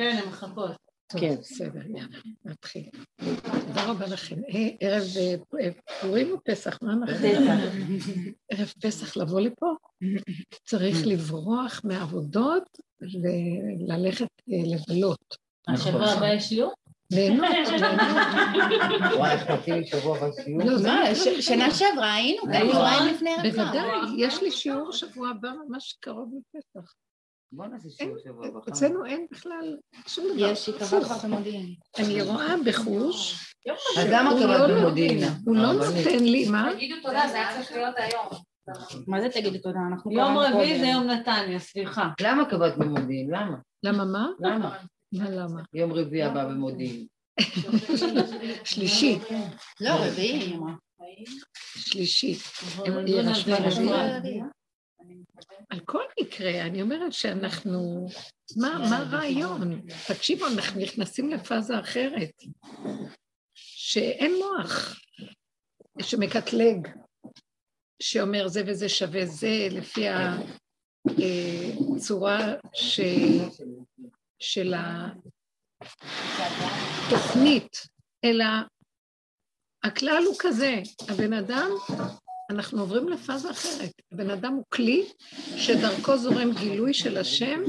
כן, הן מחכות. כן, בסדר, יאללה, נתחיל. תודה רבה לכם. אה, ערב אה, פורים או פסח? מה אנחנו... ערב פסח לבוא לפה? צריך לברוח מעבודות וללכת לבלות. השבוע הבא יש שיעור? ליהנות, וואי, איך חכי לי שבוע הבא? לא, ש- שנה שעברה היינו כאן, נכון. שבועיים לפני הרצאה. בוודאי, יש לי שיעור שבוע הבא ממש קרוב לפסח. בוא נעשה שיעור שבוע הבא. אצלנו אין בכלל שום דבר. יש, היא קבעה כבר במודיעין. אני רואה בחוש, אז למה קבעת לא במודיעין? הוא לא הרבנית. נותן לי, מה? תגידו תודה, זה היה צריך להיות היום. מה זה תגידי תודה? אנחנו יום רביעי. זה יום נתניה, סליחה. למה קבעת במודיעין? למה? למה מה? למה? מה למה? יום רביעי הבא במודיעין. שלישי, לא, רביעי, היא אמרה. שלישי. על כל מקרה, אני אומרת שאנחנו... מה הרעיון? תקשיבו, אנחנו נכנסים לפאזה אחרת, שאין מוח שמקטלג, שאומר זה וזה שווה זה, לפי הצורה ש... של התוכנית, אלא הכלל הוא כזה, הבן אדם, אנחנו עוברים לפאזה אחרת. הבן אדם הוא כלי שדרכו זורם גילוי של השם.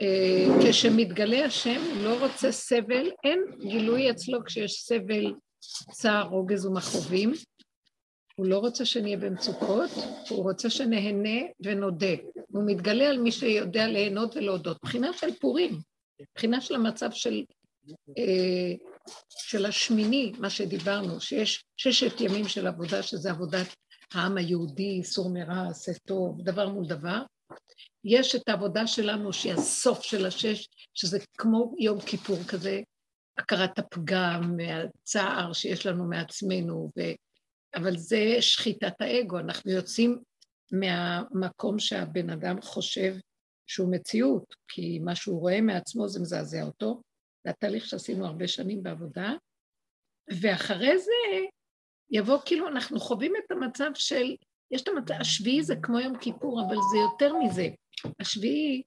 אה, כשמתגלה השם, הוא לא רוצה סבל, אין גילוי אצלו כשיש סבל, צער, רוגז ומכאובים. הוא לא רוצה שנהיה במצוקות, הוא רוצה שנהנה ונודה. הוא מתגלה על מי שיודע ליהנות ולהודות. בחינה של פורים, בחינה של המצב של, אה, של השמיני, מה שדיברנו, שיש ששת ימים של עבודה, שזה עבודת העם היהודי, איסור מרע, עשה טוב, דבר מול דבר. יש את העבודה שלנו שהיא הסוף של השש, שזה כמו יום כיפור כזה, הכרת הפגם, הצער שיש לנו מעצמנו, ו... אבל זה שחיטת האגו, אנחנו יוצאים מהמקום שהבן אדם חושב שהוא מציאות, כי מה שהוא רואה מעצמו זה מזעזע אותו, זה התהליך שעשינו הרבה שנים בעבודה, ואחרי זה יבוא כאילו אנחנו חווים את המצב של, יש את המצב, השביעי זה כמו יום כיפור, אבל זה יותר מזה. השביעי,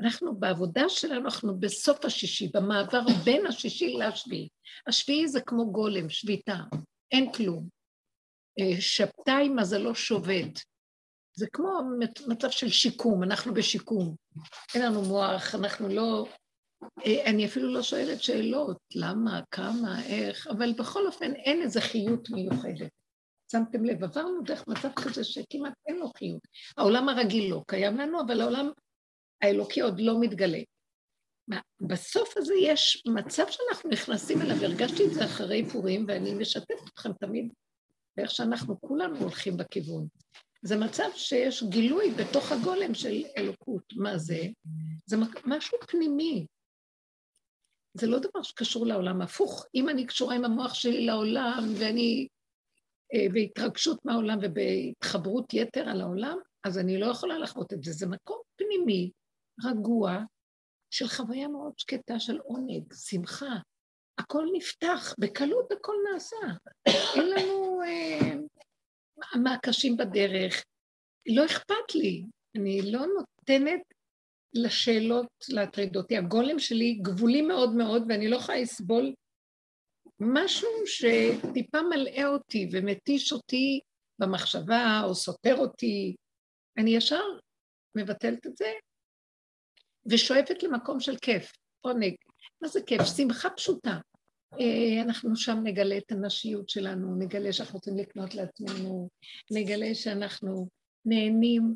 אנחנו בעבודה שלנו, אנחנו בסוף השישי, במעבר בין השישי לשביעי. השביעי זה כמו גולם, שביתה, אין כלום. אה, שבתאי מזלו שובת. זה כמו מצב של שיקום, אנחנו בשיקום. אין לנו מוח, אנחנו לא... אה, אני אפילו לא שואלת שאלות, למה, כמה, איך, אבל בכל אופן אין איזו חיות מיוחדת. שמתם לב, עברנו דרך מצב כזה שכמעט אין לו חיות. העולם הרגיל לא קיים לנו, אבל העולם האלוקי עוד לא מתגלה. בסוף הזה יש מצב שאנחנו נכנסים אליו, הרגשתי את זה אחרי פורים, ואני משתפת אתכם תמיד באיך שאנחנו כולנו הולכים בכיוון. זה מצב שיש גילוי בתוך הגולם של אלוקות. מה זה? זה משהו פנימי. זה לא דבר שקשור לעולם, הפוך. אם אני קשורה עם המוח שלי לעולם, ואני אה, בהתרגשות מהעולם ובהתחברות יתר על העולם, אז אני לא יכולה לחוות את זה. זה מקום פנימי, רגוע, של חוויה מאוד שקטה של עונג, שמחה. הכל נפתח, בקלות הכל נעשה. אין לנו אה, מעקשים בדרך. לא אכפת לי, אני לא נותנת לשאלות להטריד אותי. הגולם שלי גבולי מאוד מאוד, ואני לא יכולה לסבול משהו שטיפה מלאה אותי ומתיש אותי במחשבה או סותר אותי. אני ישר מבטלת את זה ושואפת למקום של כיף, עונג. מה זה כיף? שמחה פשוטה. אה, אנחנו שם נגלה את הנשיות שלנו, נגלה שאנחנו רוצים לקנות לעצמנו, נגלה שאנחנו נהנים.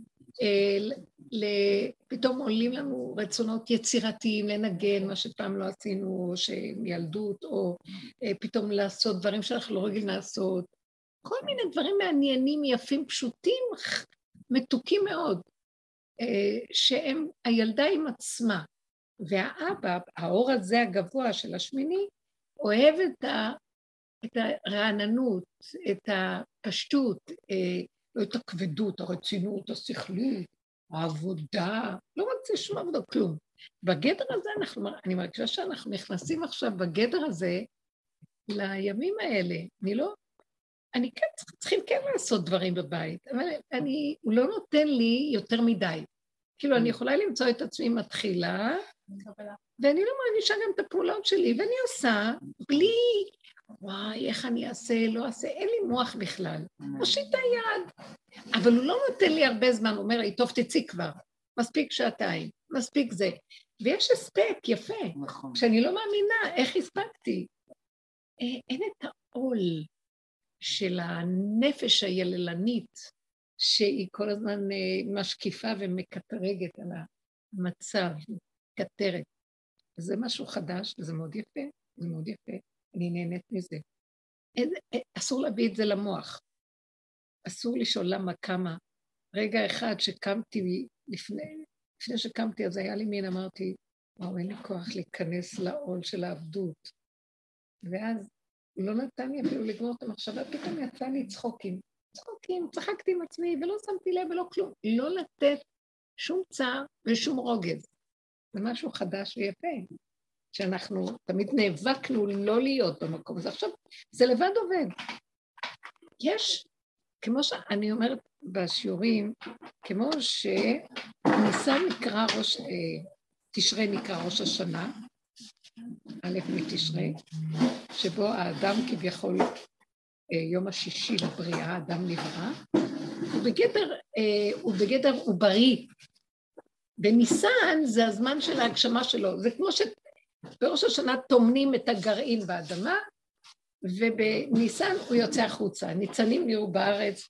פתאום עולים לנו רצונות יצירתיים לנגן, מה שפעם לא עשינו, שמילדות, או אה, פתאום לעשות דברים שאנחנו לא רגילים לעשות. כל מיני דברים מעניינים, יפים, פשוטים, מתוקים מאוד, שהם הילדה עם עצמה. והאבא, האור הזה הגבוה של השמיני, אוהב את, הרעננות, את הפשטות, אה, לא את הכבדות, הרצינות, השכלית, העבודה, לא רוצה שום עבודה, כלום. בגדר הזה אנחנו, אני מרגישה שאנחנו נכנסים עכשיו בגדר הזה לימים האלה. אני לא, אני כן צריכים כן לעשות דברים בבית, אבל אני, הוא לא נותן לי יותר מדי. כאילו, אני יכולה למצוא את עצמי מתחילה, ואני לא מרגישה גם את הפעולות שלי, ואני עושה בלי, וואי, איך אני אעשה, לא אעשה, אין לי מוח בכלל. מושיטה יד. אבל הוא לא נותן לי הרבה זמן, הוא אומר לי, טוב, תצאי כבר. מספיק שעתיים, מספיק זה. ויש הספק יפה. נכון. כשאני לא מאמינה, איך הספקתי? אה, אין את העול של הנפש היללנית, שהיא כל הזמן אה, משקיפה ומקטרגת על המצב, מקטרת. זה משהו חדש, וזה מאוד יפה, זה מאוד יפה, אני נהנית מזה. אין, אין, אסור להביא את זה למוח. אסור לשאול למה, כמה. רגע אחד שקמתי לפני, לפני שקמתי, אז היה לי מין, אמרתי, וואו, אין לי כוח להיכנס לעול של העבדות. ואז הוא לא נתן לי אפילו לגמור את המחשבה, פתאום יצא לי צחוקים. צחוקים, צחקתי עם עצמי ולא שמתי לב ולא כלום. לא לתת שום צער ושום רוגז. זה משהו חדש ויפה, שאנחנו תמיד נאבקנו לא להיות במקום הזה. עכשיו, זה לבד עובד. יש, כמו שאני אומרת בשיעורים, כמו שניסן נקרא ראש, אה, תשרי נקרא ראש השנה, א' מתשרי, שבו האדם כביכול, אה, יום השישי לבריאה, האדם נברא, הוא בגדר, אה, הוא בגדר עוברי. וניסן זה הזמן של ההגשמה שלו. זה כמו שבראש השנה טומנים את הגרעין באדמה, ובניסן הוא יוצא החוצה. ניצנים נראו בארץ,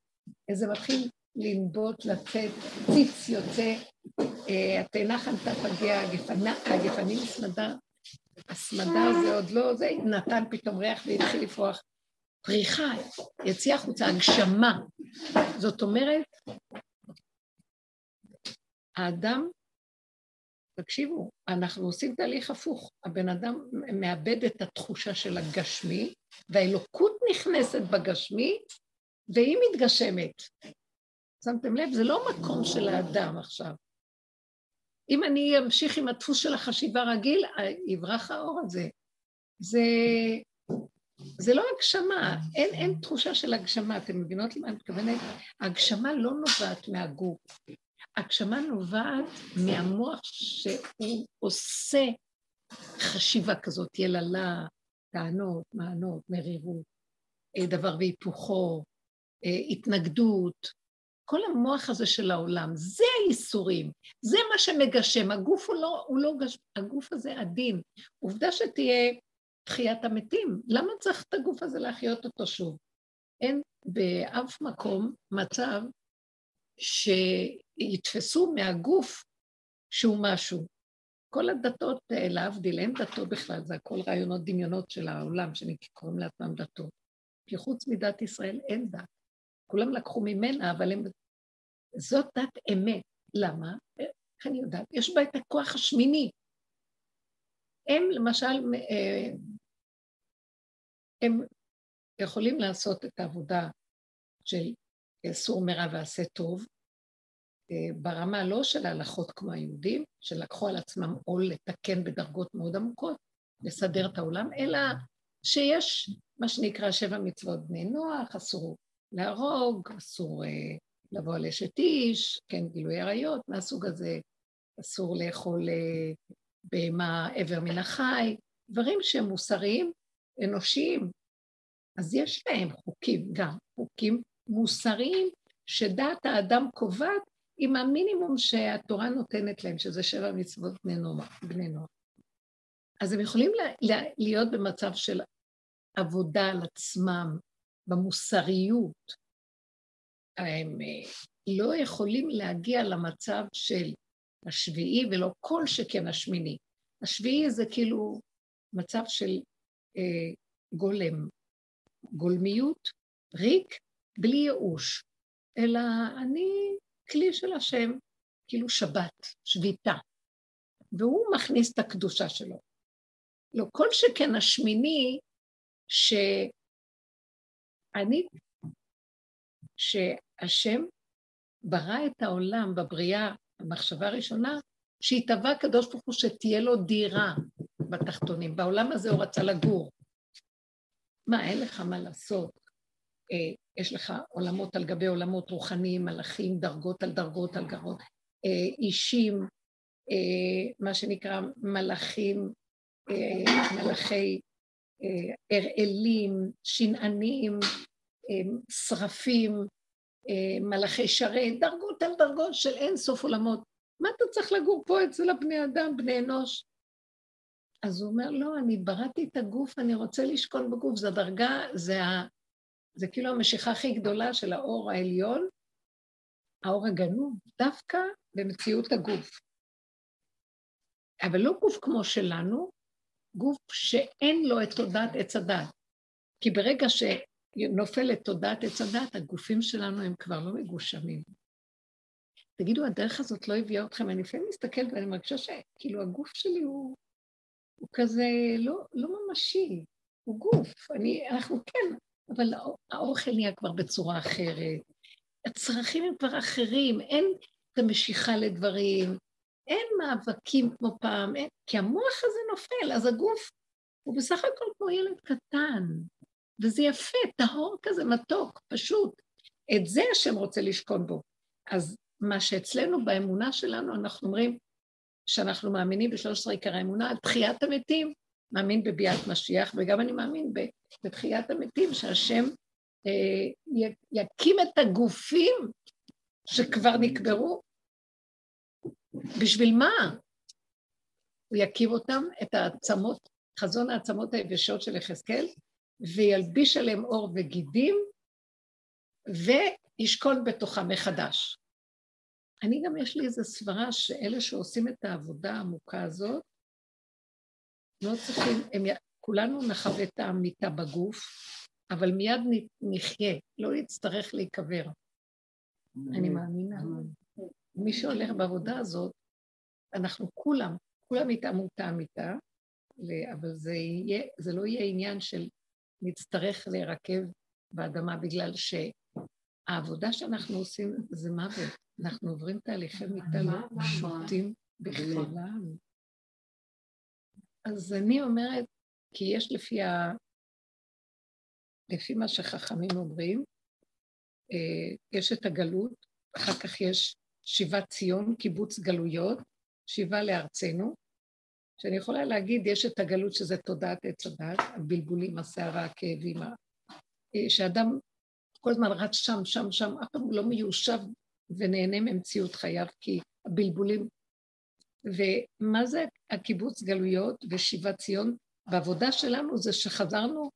זה מתחיל לנבוט, לצאת, ציץ יוצא, אה, התאנה חנתה פגיה, הגפנים הסמדה, הסמדה זה עוד לא, זה נתן פתאום ריח והתחיל לפרוח. פריחה, יציאה החוצה, הגשמה. זאת אומרת, האדם, תקשיבו, אנחנו עושים תהליך הפוך. הבן אדם מאבד את התחושה של הגשמי, והאלוקות נכנסת בגשמי, והיא מתגשמת. שמתם לב? זה לא מקום של האדם עכשיו. אם אני אמשיך עם הדפוס של החשיבה רגיל, יברח האור הזה. זה, זה לא הגשמה, אין, אין תחושה של הגשמה, אתם מבינות למה אני מתכוונת? ההגשמה לא נובעת מהגוף, הגשמה נובעת מהמוח שהוא עושה חשיבה כזאת, יללה, טענות, מענות, מרירות, אה, דבר והיפוכו, אה, התנגדות, כל המוח הזה של העולם, זה הייסורים, זה מה שמגשם. הגוף הוא לא, הוא לא גש... הגוף הזה עדין. עובדה שתהיה תחיית המתים, למה צריך את הגוף הזה להחיות אותו שוב? אין באף מקום מצב שיתפסו מהגוף שהוא משהו. כל הדתות, להבדיל, אין דתות בכלל, זה הכל רעיונות דמיונות של העולם, שקוראים לעצמם דתות. כי חוץ מדת ישראל אין דת. כולם לקחו ממנה, אבל הם זאת דת אמת. למה? איך אני יודעת? יש בה את הכוח השמיני. הם למשל, אה, הם יכולים לעשות את העבודה של סור מרע ועשה טוב, אה, ברמה לא של ההלכות כמו היהודים, שלקחו על עצמם עול לתקן בדרגות מאוד עמוקות, לסדר את העולם, אלא שיש מה שנקרא שבע מצוות בני נוח, אסור להרוג, אסור אה, לבוא על אשת איש, כן, גילוי עריות, מהסוג הזה, אסור לאכול אה, בהמה עבר מן החי, דברים שהם מוסריים, אנושיים. אז יש להם חוקים גם, חוקים מוסריים שדעת האדם קובעת עם המינימום שהתורה נותנת להם, שזה שבע מצוות בני נוח. אז הם יכולים להיות במצב של עבודה על עצמם, במוסריות, הם אה, לא יכולים להגיע למצב של השביעי ולא כל שכן השמיני. השביעי זה כאילו מצב של אה, גולם, גולמיות, ריק, בלי ייאוש, אלא אני כלי של השם, כאילו שבת, שביתה, והוא מכניס את הקדושה שלו. לא כל שכן השמיני, שאני שהשם ברא את העולם בבריאה, המחשבה הראשונה, שהתהווה הקדוש ברוך הוא שתהיה לו דירה בתחתונים. בעולם הזה הוא רצה לגור. מה, אין לך מה לעשות? אה, יש לך עולמות על גבי עולמות רוחניים, מלאכים, דרגות על דרגות על דרגות, אה, אישים, אה, מה שנקרא מלאכים, מלאכי הראלים, שנענים, שרפים, מלאכי שרת, דרגות על דרגות של אין סוף עולמות. מה אתה צריך לגור פה אצל הבני אדם, בני אנוש? אז הוא אומר, לא, אני בראתי את הגוף, אני רוצה לשכון בגוף, זו הדרגה, זה, ה, זה כאילו המשיכה הכי גדולה של האור העליון, האור הגנוב, דווקא במציאות הגוף. אבל לא גוף כמו שלנו, גוף שאין לו את תודעת עץ הדת. כי ברגע שנופלת תודעת עץ הדת, הגופים שלנו הם כבר לא מגושמים. תגידו, הדרך הזאת לא הביאה אתכם, אני לפעמים מסתכלת ואני מרגישה שכאילו הגוף שלי הוא, הוא כזה לא, לא ממשי, הוא גוף, אני, אנחנו כן, אבל האוכל נהיה כבר בצורה אחרת, הצרכים הם כבר אחרים, אין את המשיכה לדברים, אין מאבקים כמו פעם, אין, כי המוח הזה נופל, אז הגוף הוא בסך הכל כמו ילד קטן, וזה יפה, טהור כזה, מתוק, פשוט. את זה השם רוצה לשכון בו. אז מה שאצלנו באמונה שלנו, אנחנו אומרים שאנחנו מאמינים בשלוש עשרה עיקרי האמונה על תחיית המתים, מאמין בביאת משיח, וגם אני מאמין בתחיית המתים, שהשם אה, יקים את הגופים שכבר נקברו. בשביל מה? הוא יקים אותם, את העצמות, חזון העצמות היבשות של יחזקאל, וילביש עליהם אור וגידים, וישכון בתוכם מחדש. אני גם, יש לי איזו סברה שאלה שעושים את העבודה העמוקה הזאת, לא צריכים, הם, כולנו נחווה את המיטה בגוף, אבל מיד נחיה, לא נצטרך להיקבר. אני מאמינה. מי שהולך בעבודה הזאת, אנחנו כולם, כולם יטעמו את המיטה, אבל זה, יהיה, זה לא יהיה עניין של נצטרך להירקב באדמה, בגלל שהעבודה שאנחנו עושים זה מוות. אנחנו עוברים תהליכי מיטה לא פשוטים בכלל. אז אני אומרת, כי יש לפי, ה... לפי מה שחכמים אומרים, אה, יש את הגלות, אחר כך יש שיבת ציון, קיבוץ גלויות, שיבה לארצנו, שאני יכולה להגיד, יש את הגלות שזה תודעת עץ הדת, הבלבולים, הסערה, הכאבים, אה, שאדם כל הזמן רץ שם, שם, שם, אף פעם לא מיושב ונהנה ממציאות חייו, כי הבלבולים... ומה זה הקיבוץ גלויות ושיבת ציון? בעבודה שלנו זה שחזרנו,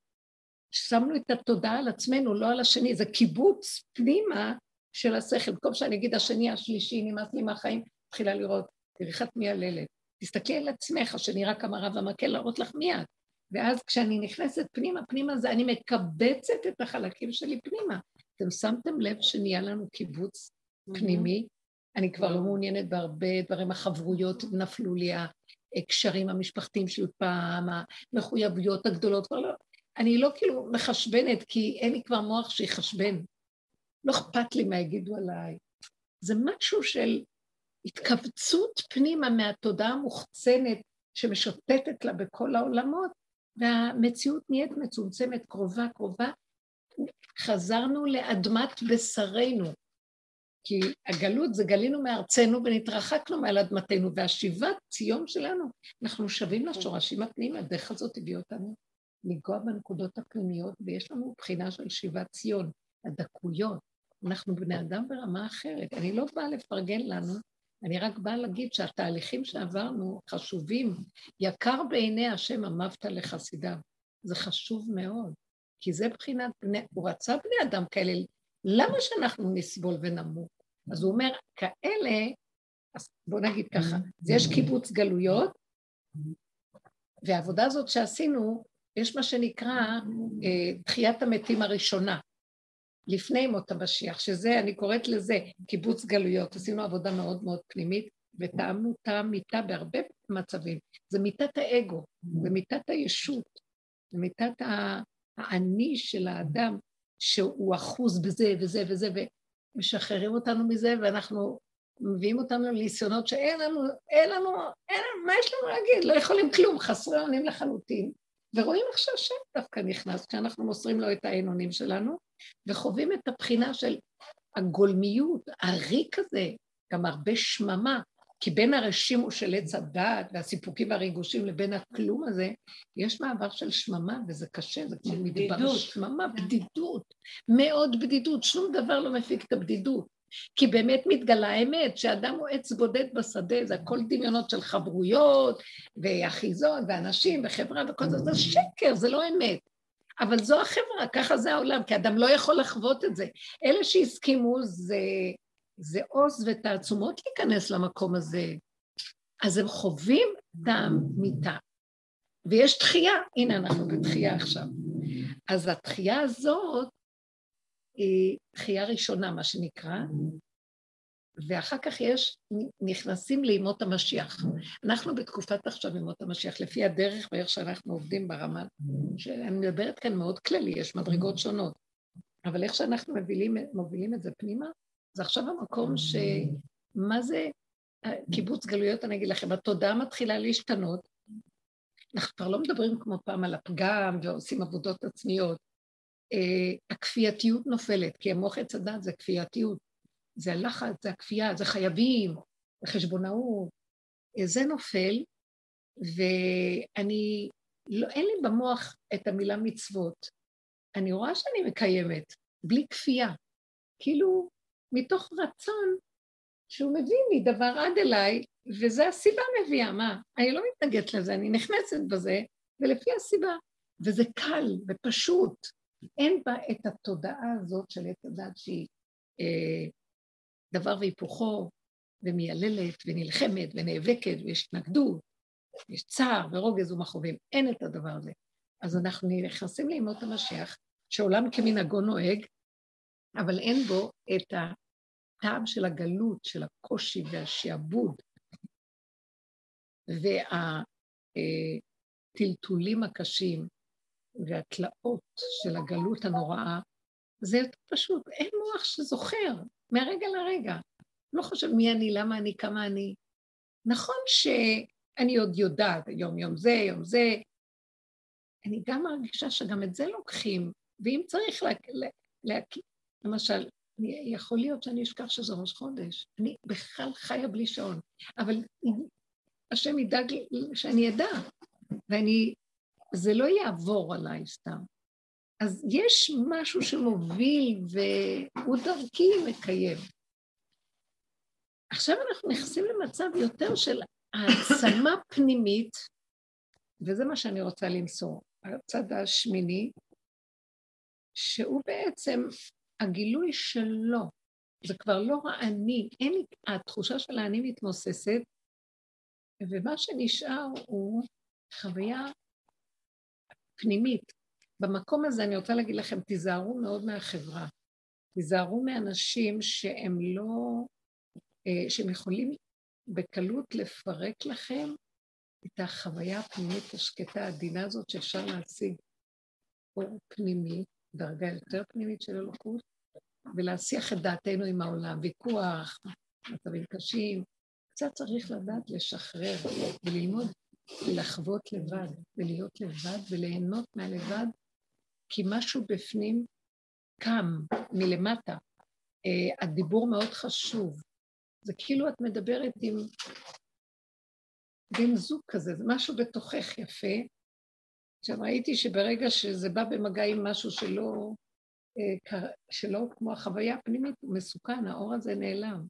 שמנו את התודעה על עצמנו, לא על השני, זה קיבוץ פנימה של השכל. במקום שאני אגיד השני, השלישי, נמאס לי מהחיים, מתחילה לראות, את מייללת. תסתכלי על עצמך, שנראה כמה רב המקל, להראות לך מי את. ואז כשאני נכנסת פנימה, פנימה זה, אני מקבצת את החלקים שלי פנימה. אתם שמתם לב שנהיה לנו קיבוץ פנימי? אני כבר לא מעוניינת בהרבה דברים, החברויות נפלו לי, הקשרים המשפחתיים של פעם, המחויבויות הגדולות, כבר לא, אני לא כאילו מחשבנת, כי אין לי כבר מוח שיחשבן. לא אכפת לי מה יגידו עליי. זה משהו של התכווצות פנימה מהתודעה המוחצנת שמשוטטת לה בכל העולמות, והמציאות נהיית מצומצמת, קרובה, קרובה. חזרנו לאדמת בשרנו, כי הגלות זה גלינו מארצנו ונתרחקנו מעל אדמתנו, והשיבת ציון שלנו, אנחנו שבים לשורשים הפנימיים, הדרך הזאת הביא אותנו לנגוע בנקודות הפנימיות, ויש לנו בחינה של שיבת ציון, הדקויות. אנחנו בני אדם ברמה אחרת. אני לא באה לפרגן לנו, אני רק באה להגיד שהתהליכים שעברנו חשובים. יקר בעיני השם אמבת לחסידיו. זה חשוב מאוד, כי זה בחינת בני, הוא רצה בני אדם כאלה, למה שאנחנו נסבול ונמות? אז הוא אומר, כאלה, אז בואו נגיד ככה, אז יש קיבוץ גלויות, והעבודה הזאת שעשינו, יש מה שנקרא אה, תחיית המתים הראשונה. לפני מות המשיח, שזה, אני קוראת לזה קיבוץ גלויות. עשינו עבודה מאוד מאוד פנימית, וטעמנו טעם מיטה בהרבה מצבים. זה מיטת האגו, זה מיטת הישות, זה מיטת האני של האדם, שהוא אחוז בזה וזה וזה, ומשחררים אותנו מזה, ואנחנו מביאים אותנו לניסיונות שאין לנו, אין לנו, אין לנו, מה יש לנו להגיד? לא יכולים כלום, חסרי אונים לחלוטין. ורואים איך שהשם דווקא נכנס, כשאנחנו מוסרים לו את אונים שלנו, וחווים את הבחינה של הגולמיות, הריק הזה, גם הרבה שממה, כי בין הרשימו של עץ הדעת והסיפוקים והריגושים לבין הכלום הזה, יש מעבר של שממה, וזה קשה, זה כמו מדבר. שממה, בדידות, מאוד בדידות, שום דבר לא מפיק את הבדידות. כי באמת מתגלה האמת, שאדם הוא עץ בודד בשדה, זה הכל דמיונות של חברויות, ואחיזון, ואנשים, וחברה, וכל זה, זה שקר, זה לא אמת. אבל זו החברה, ככה זה העולם, כי אדם לא יכול לחוות את זה. אלה שהסכימו זה, זה עוז ותעצומות להיכנס למקום הזה. אז הם חווים טעם מיתה. ויש תחייה, הנה אנחנו בתחייה עכשיו. אז התחייה הזאת היא תחייה ראשונה, מה שנקרא, ואחר כך יש, נכנסים לימות המשיח. אנחנו בתקופת עכשיו ימות המשיח, לפי הדרך ואיך שאנחנו עובדים ברמה, שאני מדברת כאן מאוד כללי, יש מדרגות שונות, אבל איך שאנחנו מובילים, מובילים את זה פנימה, זה עכשיו המקום ש... מה זה קיבוץ גלויות, אני אגיד לכם, התודעה מתחילה להשתנות, אנחנו כבר לא מדברים כמו פעם על הפגם ועושים עבודות עצמיות. אה, הכפייתיות נופלת, כי המוח עץ הדת זה כפייתיות. זה הלחץ, זה הכפייה, זה חייבים, זה חשבונאות. אה, זה נופל, ואני, לא, אין לי במוח את המילה מצוות. אני רואה שאני מקיימת, בלי כפייה. כאילו, מתוך רצון שהוא מביא לי דבר עד אליי, וזו הסיבה מביאה, מה? אני לא מתנגדת לזה, אני נכנסת בזה, ולפי הסיבה. וזה קל ופשוט. אין בה את התודעה הזאת של עת הדת שהיא אה, דבר והיפוכו, ומייללת, ונלחמת, ונאבקת, ויש התנגדות, יש צער ורוגז ומכאובים. אין את הדבר הזה. אז אנחנו נכנסים לימות המשיח, שעולם כמנהגו נוהג, אבל אין בו את הטעם של הגלות, של הקושי והשעבוד, והטלטולים הקשים, והתלאות של הגלות הנוראה, זה יותר פשוט. אין מוח שזוכר מהרגע לרגע. לא חושב מי אני, למה אני, כמה אני. נכון שאני עוד יודעת, יום יום זה, יום זה. אני גם מרגישה שגם את זה לוקחים, ואם צריך להקים, למשל, יכול להיות שאני אשכח שזה ראש חודש. אני בכלל חיה בלי שעון, אבל השם ידאג שאני אדע, ואני זה לא יעבור עליי סתם. אז יש משהו שמוביל והוא דרכי מקיים. עכשיו אנחנו נכנסים למצב יותר של העצמה פנימית, וזה מה שאני רוצה למסור, הצד השמיני, שהוא בעצם הגילוי שלו, זה כבר לא אני, אין לי, התחושה של האני מתמוססת, ומה שנשאר הוא חוויה פנימית. במקום הזה אני רוצה להגיד לכם, תיזהרו מאוד מהחברה. תיזהרו מאנשים שהם לא, אה, שהם יכולים בקלות לפרק לכם את החוויה הפנימית השקטה העדינה הזאת שאפשר להשיג אור פנימי, דרגה יותר פנימית של אלוקות, ולהסיח את דעתנו עם העולם, ויכוח, מצבים קשים. קצת צריך לדעת לשחרר וללמוד לחוות לבד, ולהיות לבד, וליהנות מהלבד, כי משהו בפנים קם מלמטה. Uh, הדיבור מאוד חשוב. זה כאילו את מדברת עם בן זוג כזה, זה משהו בתוכך יפה. עכשיו ראיתי שברגע שזה בא במגע עם משהו שלא, uh, שלא כמו החוויה הפנימית, הוא מסוכן, האור הזה נעלם.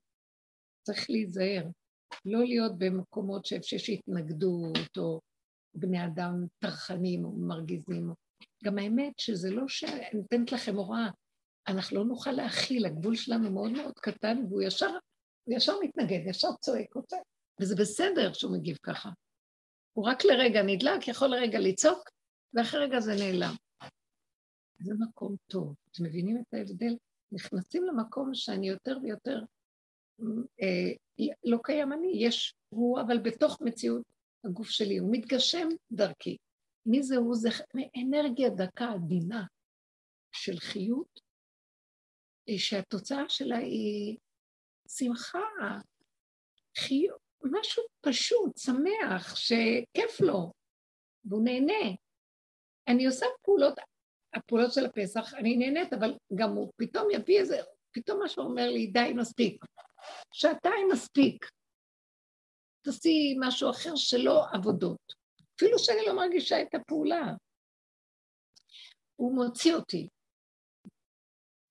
צריך להיזהר. לא להיות במקומות שיש התנגדות, או בני אדם טרחנים או מרגיזים. גם האמת שזה לא שאני נותנת לכם הוראה, אנחנו לא נוכל להכיל, הגבול שלנו מאוד מאוד קטן, והוא ישר, ישר מתנגד, ישר צועק, רוצה, וזה בסדר שהוא מגיב ככה. הוא רק לרגע נדלק, יכול לרגע לצעוק, ואחרי רגע זה נעלם. זה מקום טוב. אתם מבינים את ההבדל? נכנסים למקום שאני יותר ויותר אה, לא קיים אני, יש הוא, אבל בתוך מציאות הגוף שלי, הוא מתגשם דרכי. מי זה הוא? זה אנרגיה דקה עדינה של חיות, אה, שהתוצאה שלה היא שמחה, חיות, משהו פשוט, שמח, שכיף לו, והוא נהנה. אני עושה פעולות, הפעולות של הפסח, אני נהנית, אבל גם הוא פתאום יביא איזה, פתאום משהו אומר לי, די, מספיק. שעתיים מספיק. תעשי משהו אחר שלא עבודות. אפילו שאני לא מרגישה את הפעולה. הוא מוציא אותי.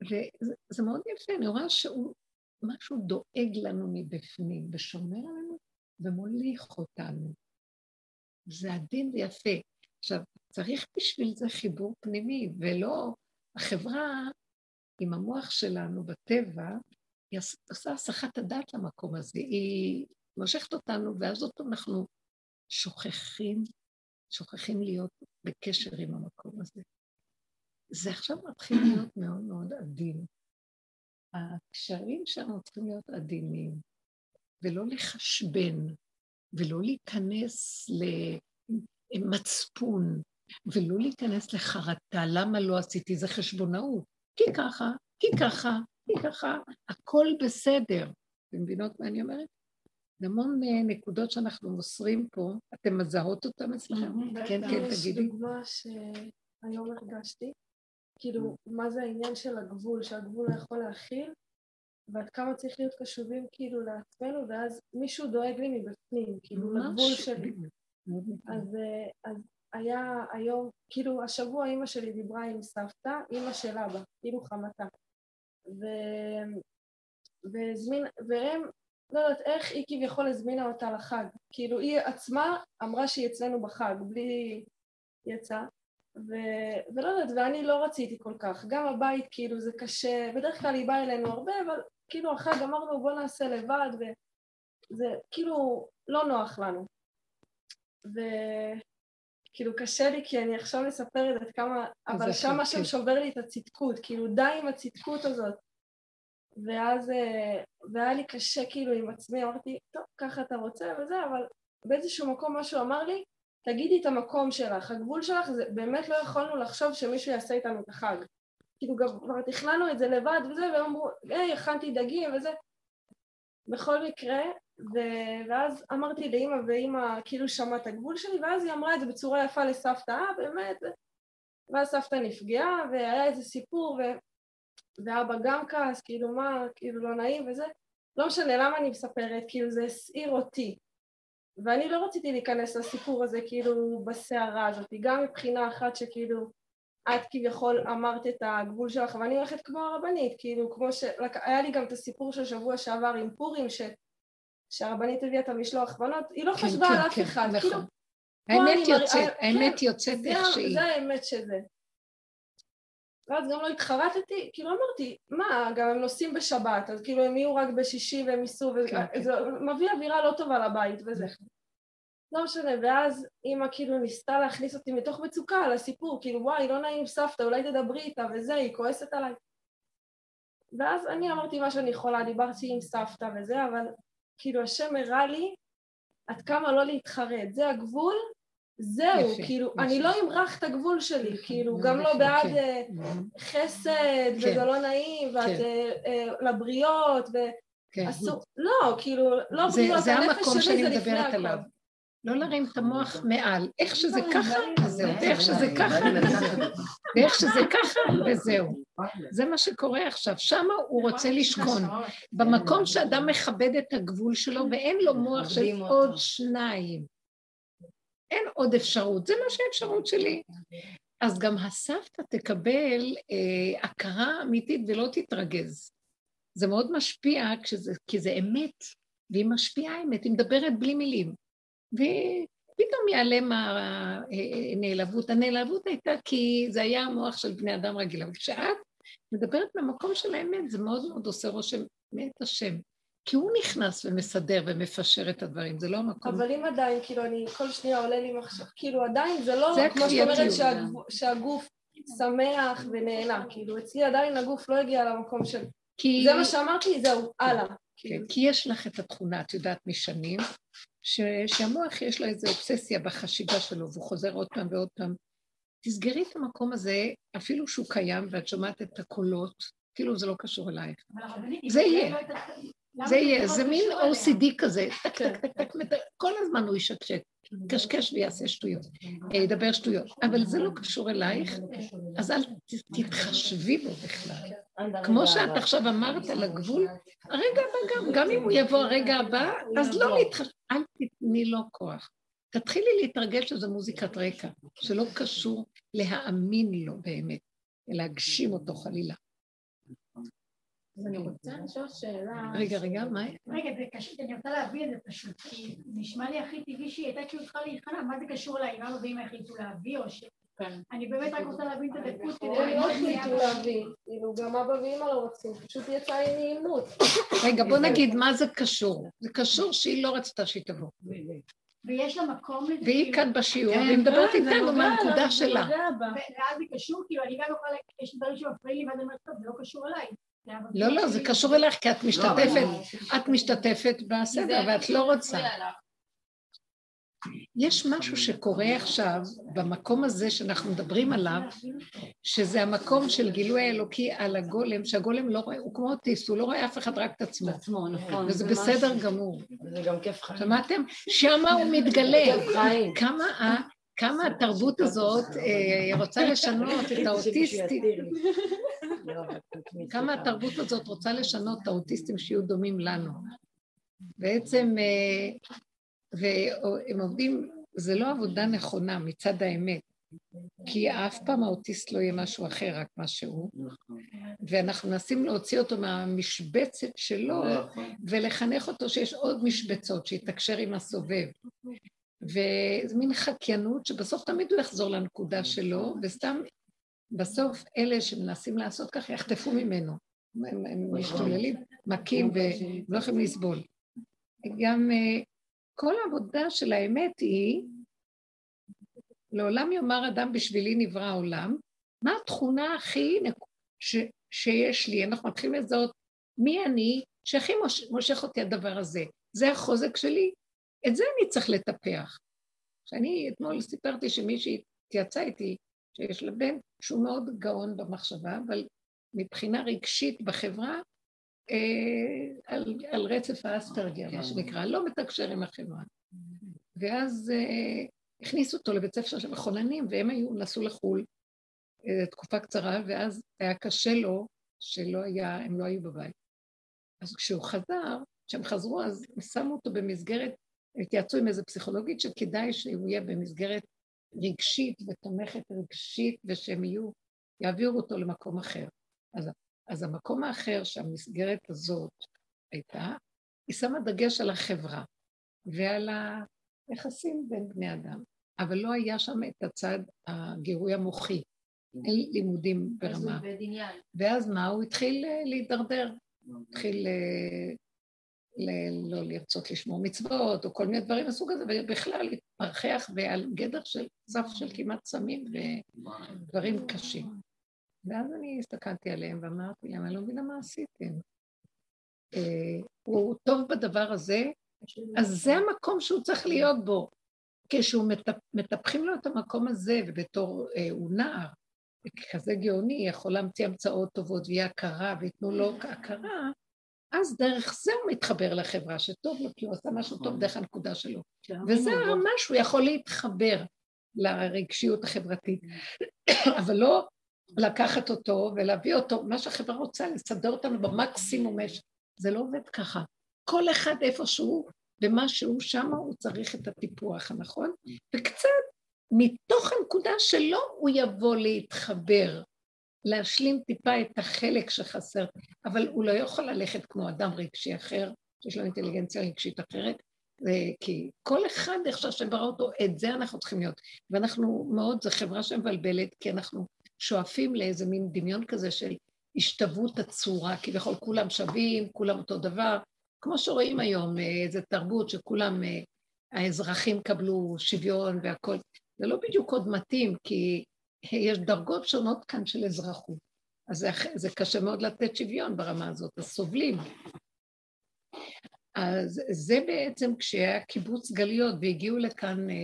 וזה מאוד יפה, אני רואה שהוא, משהו דואג לנו מבפנים, ושומר עלינו ומוליך אותנו. זה עדין ויפה. עכשיו, צריך בשביל זה חיבור פנימי, ולא... החברה עם המוח שלנו בטבע, היא עושה הסחת הדעת למקום הזה, היא מושכת אותנו, ואז אותו אנחנו שוכחים, שוכחים להיות בקשר עם המקום הזה. זה עכשיו מתחיל להיות מאוד מאוד עדין. הקשרים שלנו צריכים להיות עדינים, ולא לחשבן, ולא להיכנס למצפון, ולא להיכנס לחרטה, למה לא עשיתי? זה חשבונאות. כי ככה, כי ככה, כי ככה, הכל בסדר. אתם מבינות מה אני אומרת? זה המון אה, נקודות שאנחנו מוסרים פה, אתן מזהות אותן אצלכם? כן, כן, יש תגידי. דוגמה שהיום הרגשתי, כאילו, מה זה העניין של הגבול, שהגבול לא יכול להכיל, ועד כמה צריך להיות קשובים כאילו לעצמנו, ואז מישהו דואג לי מבפנים, כאילו, לגבול שלי. אז, אה, אז היה היום, כאילו השבוע אימא שלי דיברה עם סבתא, אימא של אבא, כאילו חמתה. ו... והזמין, והם, לא יודעת איך היא כביכול הזמינה אותה לחג. כאילו היא עצמה אמרה שהיא אצלנו בחג, בלי יצא. ו... ולא יודעת, ואני לא רציתי כל כך. גם הבית כאילו זה קשה, בדרך כלל היא באה אלינו הרבה, אבל כאילו החג אמרנו בוא נעשה לבד, וזה כאילו לא נוח לנו. וכאילו קשה לי כי אני עכשיו מספרת עד כמה, אבל שם חשוב, משהו כן. שובר לי את הצדקות, כאילו די עם הצדקות הזאת. ואז, אה, והיה לי קשה כאילו עם עצמי, אמרתי, טוב, ככה אתה רוצה וזה, אבל באיזשהו מקום משהו אמר לי, תגידי את המקום שלך, הגבול שלך, זה באמת לא יכולנו לחשוב שמישהו יעשה איתנו את החג. כאילו גם כבר תכננו את זה לבד וזה, והם אמרו, היי, הכנתי דגים וזה. בכל מקרה, ו- ואז אמרתי לאימא, ואימא כאילו שמעה את הגבול שלי, ואז היא אמרה את זה בצורה יפה לסבתא, אה, באמת, ואז סבתא נפגעה, והיה איזה סיפור, ו... ואבא גם כעס, כאילו מה, כאילו לא נעים וזה. לא משנה למה אני מספרת, כאילו זה הסעיר אותי. ואני לא רציתי להיכנס לסיפור הזה כאילו בסערה הזאת, גם מבחינה אחת שכאילו את כביכול אמרת את הגבול שלך, ואני הולכת כמו הרבנית, כאילו כמו ש... היה לי גם את הסיפור של שבוע שעבר עם פורים, ש... שהרבנית הביאה את המשלוח בנות, היא לא כן, חשבה כן, על אף כן, אחד, נכון. כאילו, האמת יוצאת, האמת כן, יוצאת איך שהיא. זה האמת שזה. ואז גם לא התחרטתי, כאילו אמרתי, מה, גם הם נוסעים בשבת, אז כאילו הם יהיו רק בשישי והם ייסעו, וזה כן, כן. זה מביא אווירה לא טובה לבית וזה. לא משנה, ואז אימא כאילו ניסתה להכניס אותי מתוך מצוקה לסיפור, כאילו וואי, לא נעים סבתא, אולי תדברי איתה וזה, היא כועסת עליי. ואז אני אמרתי מה שאני יכולה, דיברתי עם סבתא וזה, אבל כאילו השם הראה לי עד כמה לא להתחרט, זה הגבול, זהו, יפה, כאילו, יפה. אני לא אמרח את הגבול שלי, כאילו, מאוד גם לא יפה, בעד כן. אה, חסד, כן. וזה לא נעים, ואת כן. אה, אה, לבריות, כן. ואסור, לא, כאילו, לא זה, בריות, זה הנפש המקום שאני זה לפני מדברת הכל. עליו. לא להרים את המוח מעל. איך שזה לא, ככה, וזהו. ואיך שזה ככה, וזהו. ואיך שזה ככה, וזהו. זה מה שקורה עכשיו. שם הוא רוצה לשכון. במקום שאדם מכבד את הגבול שלו ואין לו מוח של. עוד שניים. אין עוד אפשרות, זה מה שהאפשרות שלי. אז גם הסבתא תקבל אה, הכרה אמיתית ולא תתרגז. זה מאוד משפיע, כשזה, כי זה אמת, והיא משפיעה אמת, היא מדברת בלי מילים. ופתאום ייעלם הנעלבות. הנעלבות הייתה כי זה היה המוח של בני אדם רגיל, אבל כשאת מדברת ממקום של האמת, זה מאוד מאוד עושה רושם מאת השם. כי הוא נכנס ומסדר ומפשר את הדברים, זה לא המקום. אבל אם עדיין, כאילו, אני, כל שנייה עולה לי מחשב, כאילו, עדיין זה לא, זה כמו שאת אומרת. שהגב- שהגוף שמח ונהנה, כאילו, אצלי עדיין הגוף לא הגיע למקום של... כי... זה מה שאמרתי, זהו, הלאה. כן, כאילו. כי יש לך את התכונה, את יודעת משנים. שהמוח יש לו איזו אובססיה בחשיבה שלו, והוא חוזר עוד פעם ועוד פעם. תסגרי את המקום הזה, אפילו שהוא קיים ואת שומעת את הקולות, כאילו זה לא קשור אלייך. זה יהיה. זה יהיה, זה מין OCD כזה, טק, מט- כל הזמן הוא ישקשק, קשקש ויעשה שטויות, אה, ידבר שטויות, אבל זה לא קשור אלייך, אז אל תתחשבי בו בכלל. כמו שאת עכשיו אמרת על הגבול, הרגע הבא גם, גם אם הוא יבוא הרגע הבא, אז לא להתחשב, אל תתני לו כוח. תתחילי להתרגל שזו מוזיקת רקע, שלא קשור להאמין לו באמת, להגשים אותו חלילה. אז אני רוצה לשאול שאלה. רגע, רגע, מה? רגע, זה קשה, אני רוצה להביא את זה פשוט, כי נשמע לי הכי טבעי שהיא הייתה כאילו צריכה להיכנע, מה זה קשור אליי, מה ואמא החליטו להביא, או ש... כן. אני באמת רק רוצה להבין את הדקות כדי הם לא החליטו להביא, כאילו גם אבא ואמא לא רצו, פשוט יצא לי נעימות. רגע, בוא נגיד מה זה קשור. זה קשור שהיא לא רצתה שהיא תבוא. ויש לה מקום לזה, והיא כאילו, כאן בשיעור, כן, והיא מדברת זה איתנו מהנקודה שלה. ואז זה קשור, כאילו, אני גם יכולה, יש דברים שמפריעים לי, ואז אני אומרת, טוב, זה לא קשור אליי. לא, לא, זה. קשור אלייך, כי את משתתפת, לא. את משתתפת בסדר, ואת לא רוצה. יש משהו שקורה עכשיו במקום הזה שאנחנו מדברים עליו, שזה המקום של גילוי האלוקי על הגולם, שהגולם לא רואה, הוא כמו אוטיסט, הוא לא רואה אף אחד, רק את עצמו, עצמו, נכון. וזה זה בסדר. גמור. זה גם כיף חיים. שמעתם? שמה הוא מתגלה. כמה, ה- כמה התרבות הזאת אה, רוצה לשנות את האוטיסטים, כמה התרבות הזאת רוצה לשנות את האוטיסטים שיהיו דומים לנו. בעצם, אה, והם עובדים, זה לא עבודה נכונה מצד האמת, כי אף פעם האוטיסט לא יהיה משהו אחר, רק מה שהוא, ואנחנו מנסים להוציא אותו מהמשבצת שלו ולחנך אותו שיש עוד משבצות, שיתקשר עם הסובב. וזה מין חקיינות שבסוף תמיד הוא יחזור לנקודה שלו, וסתם בסוף אלה שמנסים לעשות ככה יחטפו ממנו. הם, הם משתוללים, מכים ולא יכולים לסבול. גם אה, כל העבודה של האמת היא, לעולם יאמר אדם בשבילי נברא העולם, מה התכונה הכי ש, שיש לי? אנחנו מתחילים לזהות מי אני שהכי מוש, מושך אותי הדבר הזה. זה החוזק שלי, את זה אני צריך לטפח. שאני אתמול סיפרתי שמישהי התייעצה איתי, שיש לה בן שהוא מאוד גאון במחשבה, אבל מבחינה רגשית בחברה, אה, על, על רצף האספרגר, מה שנקרא, לא מתקשר עם החברה. ואז אה, הכניסו אותו לבית ספר של מחוננים, והם היו, נסעו לחו"ל אה, תקופה קצרה, ואז היה קשה לו שלא היה, הם לא היו בבית. אז כשהוא חזר, כשהם חזרו, אז שמו אותו במסגרת, התייעצו עם איזה פסיכולוגית שכדאי שהוא יהיה במסגרת רגשית ותומכת רגשית, ושהם יהיו, יעבירו אותו למקום אחר. אז, אז המקום האחר שהמסגרת הזאת הייתה, היא שמה דגש על החברה ועל היחסים בין בני אדם, אבל לא היה שם את הצד הגירוי המוחי, אין לימודים ברמה. ואז מה? הוא התחיל אה, להידרדר, התחיל אה, ל- לא לרצות לשמור מצוות, או כל מיני דברים מסוג הזה, ובכלל להתפרחח ועל גדר של סף של כמעט סמים ודברים קשים. ואז אני הסתכלתי עליהם ואמרתי להם, אני לא מבינה מה עשיתם. אה, הוא טוב בדבר הזה, אז זה המקום שהוא צריך להיות בו. כשהוא מטפ, מטפחים לו את המקום הזה, ובתור אה, הוא נער, כזה גאוני, יכול להמציא המצאות טובות ויהיה הכרה, וייתנו לו הכרה, אז דרך זה הוא מתחבר לחברה, שטוב לו, כי הוא עשה משהו טוב דרך הנקודה שלו. וזה הרמה שהוא יכול להתחבר לרגשיות החברתית, אבל לא לקחת אותו ולהביא אותו, מה שהחברה רוצה, לסדר אותנו במקסימום, יש- זה לא עובד ככה. כל אחד איפשהו, במה שהוא שם, הוא צריך את הטיפוח הנכון, וקצת מתוך הנקודה שלו הוא יבוא להתחבר, להשלים טיפה את החלק שחסר, אבל הוא לא יכול ללכת כמו אדם רגשי אחר, שיש לו אינטליגנציה רגשית אחרת, אה, כי כל אחד איך שהשם ברא אותו, את זה אנחנו צריכים להיות. ואנחנו מאוד, זו חברה שמבלבלת, כי אנחנו שואפים לאיזה מין דמיון כזה של השתוות הצורה, כביכול כולם שווים, כולם אותו דבר, כמו שרואים היום, אה, איזה תרבות שכולם, אה, האזרחים קבלו שוויון והכול. זה לא בדיוק עוד מתאים, כי יש דרגות שונות כאן של אזרחות. אז זה, זה קשה מאוד לתת שוויון ברמה הזאת, אז סובלים. אז זה בעצם כשהיה קיבוץ גלויות והגיעו לכאן אה,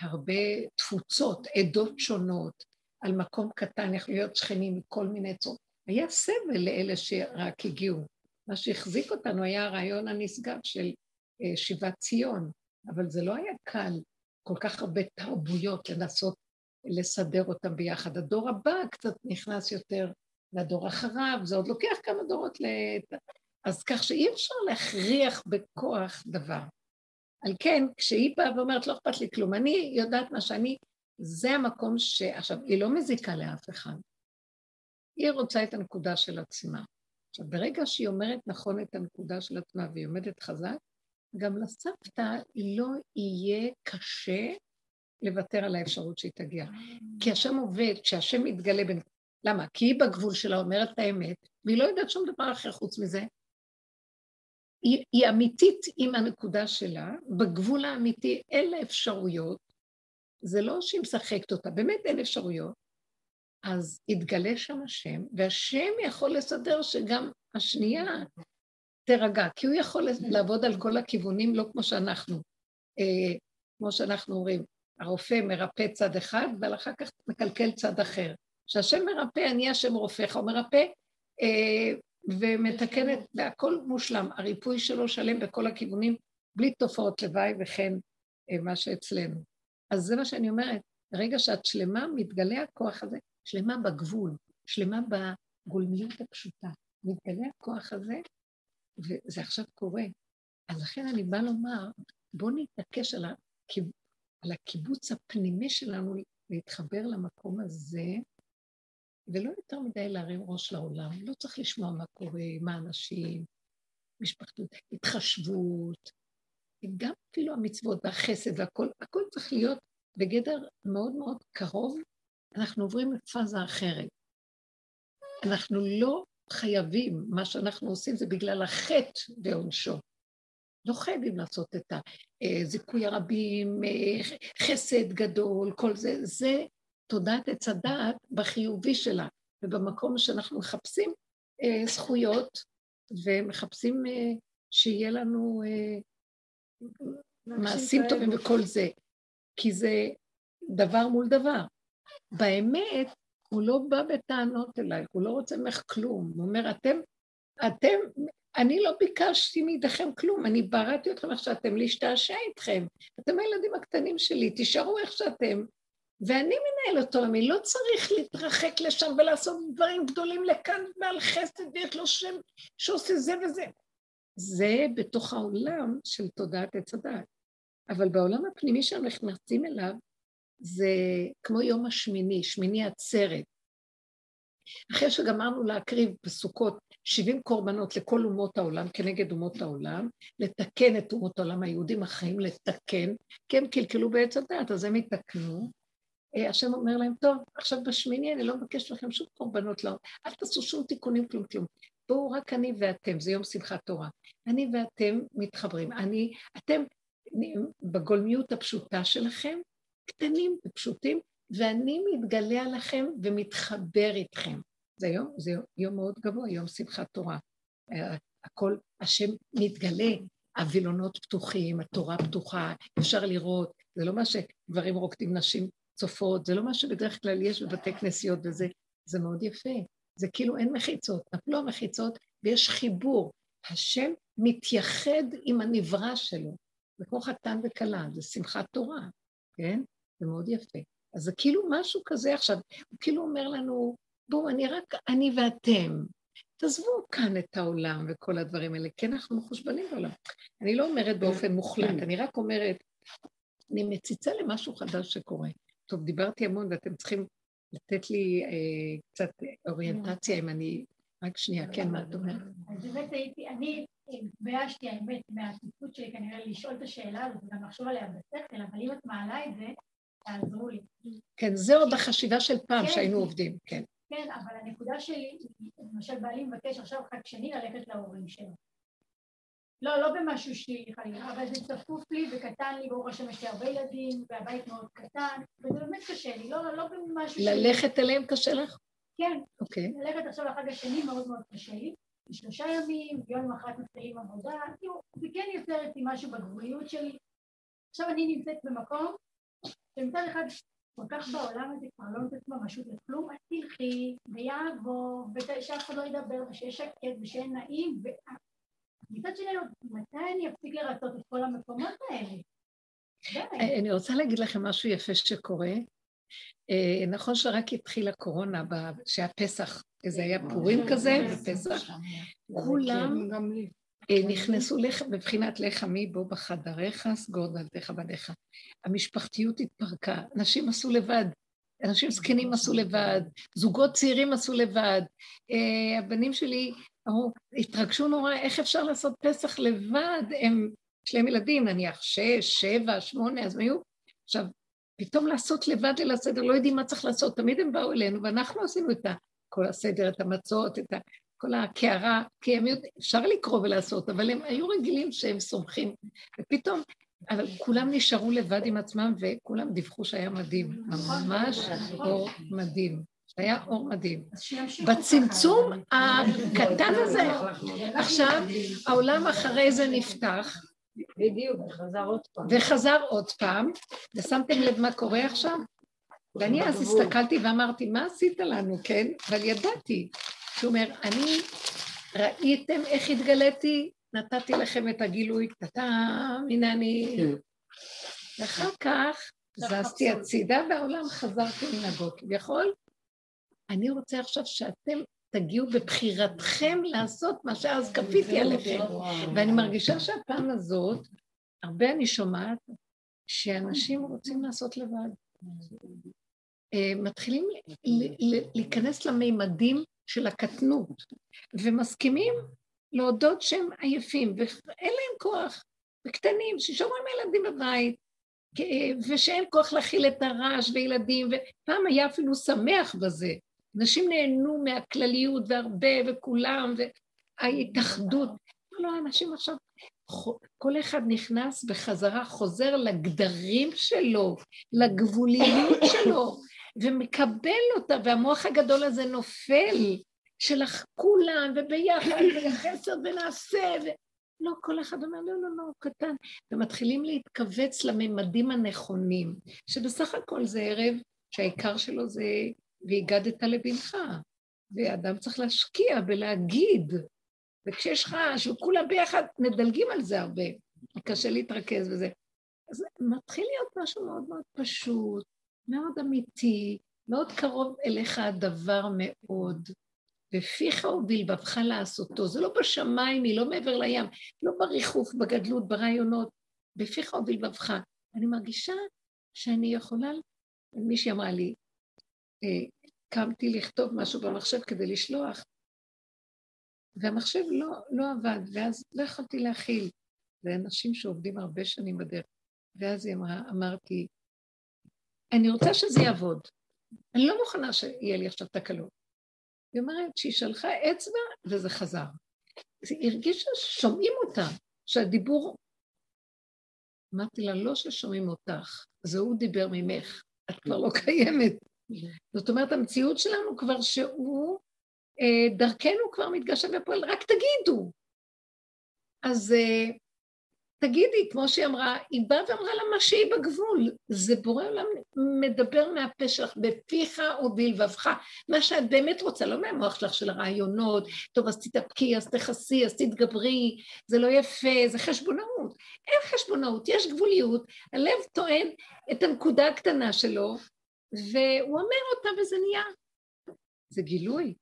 הרבה תפוצות, עדות שונות, על מקום קטן, יכלו להיות שכנים מכל מיני צורות. היה סבל לאלה שרק הגיעו. מה שהחזיק אותנו היה הרעיון הנשגב של אה, שיבת ציון, אבל זה לא היה קל, כל כך הרבה תרבויות לנסות לסדר אותם ביחד. הדור הבא קצת נכנס יותר לדור אחריו, זה עוד לוקח כמה דורות ל... אז כך שאי אפשר להכריח בכוח דבר. על כן, כשהיא באה ואומרת, לא אכפת לי כלום, אני יודעת מה שאני, זה המקום ש... עכשיו, היא לא מזיקה לאף אחד. היא רוצה את הנקודה של עצמה. עכשיו, ברגע שהיא אומרת נכון את הנקודה של עצמה והיא עומדת חזק, גם לסבתא לא יהיה קשה לוותר על האפשרות שהיא תגיע. כי השם עובד, כשהשם מתגלה בין... למה? כי היא בגבול שלה אומרת את האמת, והיא לא יודעת שום דבר אחר חוץ מזה. היא, היא אמיתית עם הנקודה שלה, בגבול האמיתי אין לה אפשרויות, זה לא שהיא משחקת אותה, באמת אין אפשרויות. אז יתגלה שם השם, והשם יכול לסדר שגם השנייה תירגע, כי הוא יכול לעבוד על כל הכיוונים, לא כמו שאנחנו, אה, כמו שאנחנו אומרים, הרופא מרפא צד אחד, אבל אחר כך מקלקל צד אחר. כשהשם מרפא, אני השם רופאך, הוא מרפא אה, ומתקן את, והכל מושלם. הריפוי שלו שלם בכל הכיוונים, בלי תופעות לוואי וכן אה, מה שאצלנו. אז זה מה שאני אומרת, ברגע שאת שלמה, מתגלה הכוח הזה, שלמה בגבול, שלמה בגולמיות הפשוטה. מתגלה הכוח הזה, וזה עכשיו קורה. אז לכן אני באה לומר, בואו נתעקש על, הכיב... על הקיבוץ הפנימי שלנו להתחבר למקום הזה, ולא יותר מדי להרים ראש לעולם. לא צריך לשמוע מה קורה, מה אנשים, משפחתות, התחשבות, גם אפילו המצוות והחסד והכל, הכל צריך להיות בגדר מאוד מאוד קרוב, אנחנו עוברים לפאזה אחרת. אנחנו לא חייבים, מה שאנחנו עושים זה בגלל החטא ועונשו. לא חייבים לעשות את הזיכוי הרבים, חסד גדול, כל זה, זה תודעת עץ הדעת בחיובי שלה, ובמקום שאנחנו מחפשים אה, זכויות ומחפשים אה, שיהיה לנו אה, מעשים טובים וכל זה, כי זה דבר מול דבר. באמת, הוא לא בא בטענות אלייך, הוא לא רוצה ממך כלום. הוא אומר, אתם, אתם, אני לא ביקשתי מידיכם כלום, אני בראתי אתכם איך שאתם, להשתעשע איתכם. אתם הילדים הקטנים שלי, תישארו איך שאתם, ואני מנהל אותו, אני לא צריך להתרחק לשם ולעשות דברים גדולים לכאן ועל חסד ויש לו שם שעושה זה וזה. זה בתוך העולם של תודעת עץ הדעת. אבל בעולם הפנימי שאנחנו נכנסים אליו, זה כמו יום השמיני, שמיני עצרת. אחרי שגמרנו להקריב בסוכות 70 קורבנות לכל אומות העולם, כנגד אומות העולם, לתקן את אומות העולם, היהודים החיים לתקן, כי הם קלקלו בעץ הדעת, אז הם יתקנו. אה, השם אומר להם, טוב, עכשיו בשמיני אני לא מבקש לכם שום קורבנות, לא, אל תעשו שום תיקונים, כלום, כלום. בואו רק אני ואתם, זה יום שמחת תורה. אני ואתם מתחברים. אני, אתם בגולמיות הפשוטה שלכם, קטנים ופשוטים, ואני מתגלה עליכם ומתחבר איתכם. זה יום, זה יום מאוד גבוה, יום שמחת תורה. הכל, השם מתגלה, הווילונות פתוחים, התורה פתוחה, אפשר לראות, זה לא מה שגברים רוקדים, נשים צופות, זה לא מה שבדרך כלל יש בבתי כנסיות וזה, זה מאוד יפה. זה כאילו אין מחיצות, נפלו המחיצות ויש חיבור. השם מתייחד עם הנברא שלו, זה כמו חתן וכלה, זה שמחת תורה, כן? זה מאוד יפה. אז זה כאילו משהו כזה עכשיו, הוא כאילו אומר לנו, בואו, אני רק, אני ואתם, תעזבו כאן את העולם וכל הדברים האלה, כי אנחנו מחושבנים בעולם. אני לא אומרת באופן מוחלט, אני רק אומרת, אני מציצה למשהו חדש שקורה. טוב, דיברתי המון ואתם צריכים לתת לי אה, קצת אוריינטציה אם אני... רק שנייה, כן, מה את אומרת? אז באמת הייתי, אני התביישתי, האמת, מהתפקוד שלי כנראה לשאול את השאלה הזאת וגם לחשוב עליה בשכל, אבל אם את מעלה את זה, תעזרו לי. כן, זה עוד החשיבה של פעם כן. שהיינו עובדים, כן. כן, אבל הנקודה שלי, למשל בעלי מבקש עכשיו חג שני ללכת להורים שלו. לא, לא במשהו שלילי חלילה, אבל זה צפוף לי וקטן לי, ברוך השם יש לי הרבה ילדים, והבית מאוד קטן, וזה באמת קשה לי, לא, לא במשהו שלילי. ללכת אליהם קשה לך? כן, אוקיי. ללכת עכשיו לחג השני מאוד מאוד קשה לי, שלושה ימים, יום למחרת מתחילים עבודה, כאילו, זה כן יוצר אצלי משהו בגבוליות שלי. עכשיו אני נמצאת במקום שמצד אחד כל כך בעולם הזה כבר לא נותנת ממשות לכלום, אז תלכי ויעבור, ושאף אחד לא ידבר, ושיהיה שקט ושיהיה נעים, ומצד שני, מתי אני אפסיק לרצות את כל המקומות האלה? די. אני רוצה להגיד לכם משהו יפה שקורה. אה, נכון שרק התחילה קורונה, שהיה פסח, זה היה פורים כזה, בפסח, כולם אה, נכנסו לך, בבחינת לך עמי בו בחדריך, סגור דלתך בניך. המשפחתיות התפרקה, אנשים עשו לבד, אנשים זקנים עשו לבד, זוגות צעירים עשו לבד. אה, הבנים שלי אמרו, התרגשו נורא, איך אפשר לעשות פסח לבד? הם, יש להם ילדים, נניח שש, שבע, שמונה, אז הם היו... עכשיו, פתאום לעשות לבד ליל הסדר, לא יודעים מה צריך לעשות, תמיד הם באו אלינו, ואנחנו עשינו את כל הסדר, את המצות, את ה... כל הקערה, כי הם יודעים, אפשר לקרוא ולעשות, אבל הם היו רגילים שהם סומכים, ופתאום, אבל כולם נשארו לבד עם עצמם, וכולם דיווחו שהיה מדהים, ממש אור מדהים. היה אור מדהים. בצמצום הקטן הזה, עכשיו העולם אחרי זה נפתח, בדיוק, חזר עוד פעם. וחזר עוד פעם, ושמתם לב מה קורה עכשיו? ואני אז הסתכלתי ואמרתי, מה עשית לנו, כן? אבל ידעתי. שהוא אומר, אני, ראיתם איך התגליתי? נתתי לכם את הגילוי, טאטאם, הנה אני... ואחר כך זזתי הצידה והעולם חזר כמנהגו. כביכול, אני רוצה עכשיו שאתם תגיעו בבחירתכם לעשות מה שאז כפיתי עליכם. ואני מרגישה שהפעם הזאת, הרבה אני שומעת שאנשים רוצים לעשות לבד. אה, מתחילים להיכנס למימדים של הקטנות, ומסכימים להודות שהם עייפים, ואין להם כוח, וקטנים, שישארו עם הילדים בבית, ושאין כוח להכיל את הרעש וילדים, ופעם היה אפילו שמח בזה. אנשים נהנו מהכלליות והרבה וכולם, וההתאחדות. לא, אנשים עכשיו, כל אחד נכנס בחזרה, חוזר לגדרים שלו, לגבוליות שלו, ומקבל אותה, והמוח הגדול הזה נופל, של כולם, וביחד, וחסר ונעשה, ו... לא, כל אחד אומר, לא, לא, לא, הוא קטן. ומתחילים להתכווץ לממדים הנכונים, שבסך הכל זה ערב שהעיקר שלו זה והגדת לבנך, ואדם צריך להשקיע בלהגיד, וכשיש רעש וכולם ביחד, מדלגים על זה הרבה, קשה להתרכז בזה. אז מתחיל להיות משהו מאוד מאוד פשוט, מאוד אמיתי, מאוד קרוב אליך הדבר מאוד, בפיך ובלבבך לעשותו. זה לא בשמיים, היא לא מעבר לים, לא בריחוף, בגדלות, ברעיונות, בפיך ובלבבך. אני מרגישה שאני יכולה, מישהי אמרה לי, אה, קמתי לכתוב משהו במחשב כדי לשלוח, והמחשב לא, לא עבד, ואז לא יכולתי להכיל. זה אנשים שעובדים הרבה שנים בדרך. ואז היא אמרה, אמרתי, אני רוצה שזה יעבוד. אני לא מוכנה שיהיה לי עכשיו תקלות. היא אומרת שהיא שלחה אצבע וזה חזר. היא הרגישה ששומעים אותה, שהדיבור... אמרתי לה, לא ששומעים אותך, זה הוא דיבר ממך, את כבר לא קיימת. זאת אומרת, המציאות שלנו כבר שהוא, אה, דרכנו כבר מתגשם ופועל, רק תגידו. אז אה, תגידי, כמו שהיא אמרה, היא באה ואמרה לה מה שהיא בגבול. זה בורא עולם מדבר מהפה שלך, בפיך ובלבבך. מה שאת באמת רוצה, לא מהמוח שלך של הרעיונות, טוב, אז תתאפקי, אז תכסי, אז תתגברי, זה לא יפה, זה חשבונאות. אין חשבונאות, יש גבוליות, הלב טוען את הנקודה הקטנה שלו, והוא אומר אותה וזה נהיה. זה גילוי,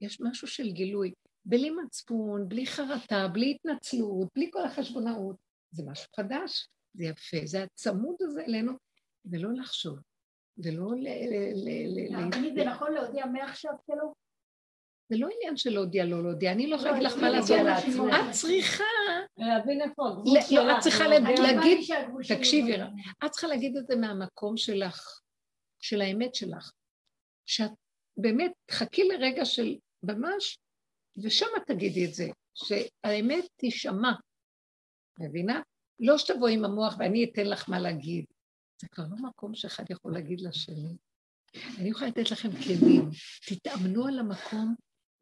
יש משהו של גילוי. בלי מצפון, בלי חרטה, בלי התנצלות, בלי כל החשבונאות. זה משהו חדש, זה יפה, זה הצמוד הזה אלינו, ולא לחשוב, ולא ל... ל- ל- ל- תמיד זה נכון להודיע מעכשיו שלא? זה לא עניין של להודיע, לא להודיע, אני לא יכולה להגיד לך לא, מה לעשות. את צריכה, להבין איפה הגבול לא, שלך. את צריכה להגיד- תקשיבי, לא-. את צריכה להגיד את זה מהמקום שלך, של האמת שלך, שאת באמת תחכי לרגע של ממש, ושם תגידי את זה, שהאמת תישמע, מבינה? לא שתבואי עם המוח ואני אתן לך מה להגיד. זה כבר לא מקום שאחד יכול להגיד לשני. אני יכולה לתת לכם כלים, תתאמנו על המקום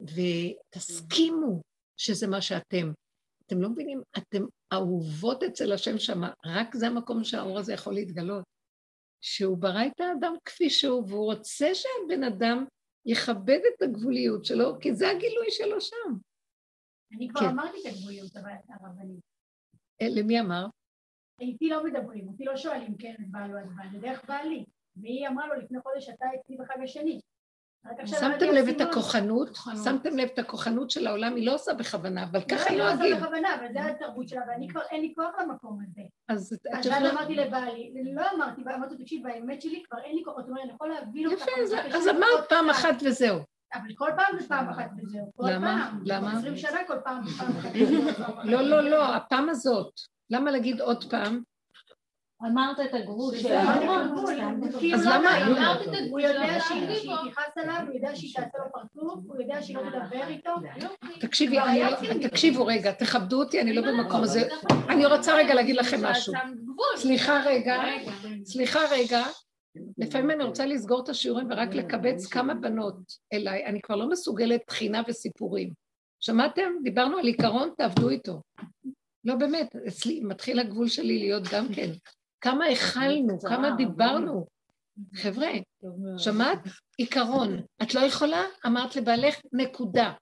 ותסכימו שזה מה שאתם. אתם לא מבינים, אתם אהובות אצל השם שמה, רק זה המקום שהאור הזה יכול להתגלות. שהוא ברא את האדם כפי שהוא, והוא רוצה שהבן אדם יכבד את הגבוליות שלו, כי זה הגילוי שלו שם. אני כבר כן. אמרתי את הגבוליות אבל- הרבנית. אה, למי אמר? איתי לא מדברים, אותי לא שואלים כן את בעל או את בעל, זה דרך בעלי. והיא אמרה לו לפני חודש אתה אצלי בחג השני. שמתם לב את. הכוחנות? שמתם לב את הכוחנות של העולם? היא לא עושה בכוונה, אבל ככה היא לא, היא לא נוהגים. עושה בכוונה, אבל זה התרבות שלה, ואני כבר אין לי כוח למקום הזה. אז את יכולה... אז אמרתי לבעלי, לא אמרתי, אמרתי, תקשיב, באמת שלי כבר אין לי כוח, זאת אומרת, אני יכול להבין אותך. יפה, אז- אמרת פעם. אחת וזהו. אבל כל פעם זה פעם אחת וזהו. כל למה? פעם. למה? 20 שנה כל פעם, פעם אחת. לא, לא, לא, הפעם הזאת. למה להגיד עוד פעם? אמרת את הגבול זה שלה. המון גבול, כאילו אז לא למה-. אמרת את הוא הגבול יודע שלה. שהיא שהיא תכעס עליו, הוא יודע שהיא תעשה לו פרצוף, הוא יודע שהיא לא תדבר איתו. תקשיבי, אני לא- תקשיבו רגע, תכבדו אותי, אני לא במקום הזה. אני רוצה רגע להגיד לכם משהו. סליחה רגע, סליחה רגע. לפעמים אני רוצה לסגור את השיעורים ורק לקבץ כמה בנות אליי. אני כבר לא מסוגלת תחינה וסיפורים. שמעתם? דיברנו על עיקרון, תעבדו איתו. לא באמת, אצלי מתחיל הגבול שלי להיות גם כן. כמה הכלנו, כמה דיברנו. חבר'ה, שמעת? עיקרון. את לא יכולה? אמרת לבעלך, נקודה.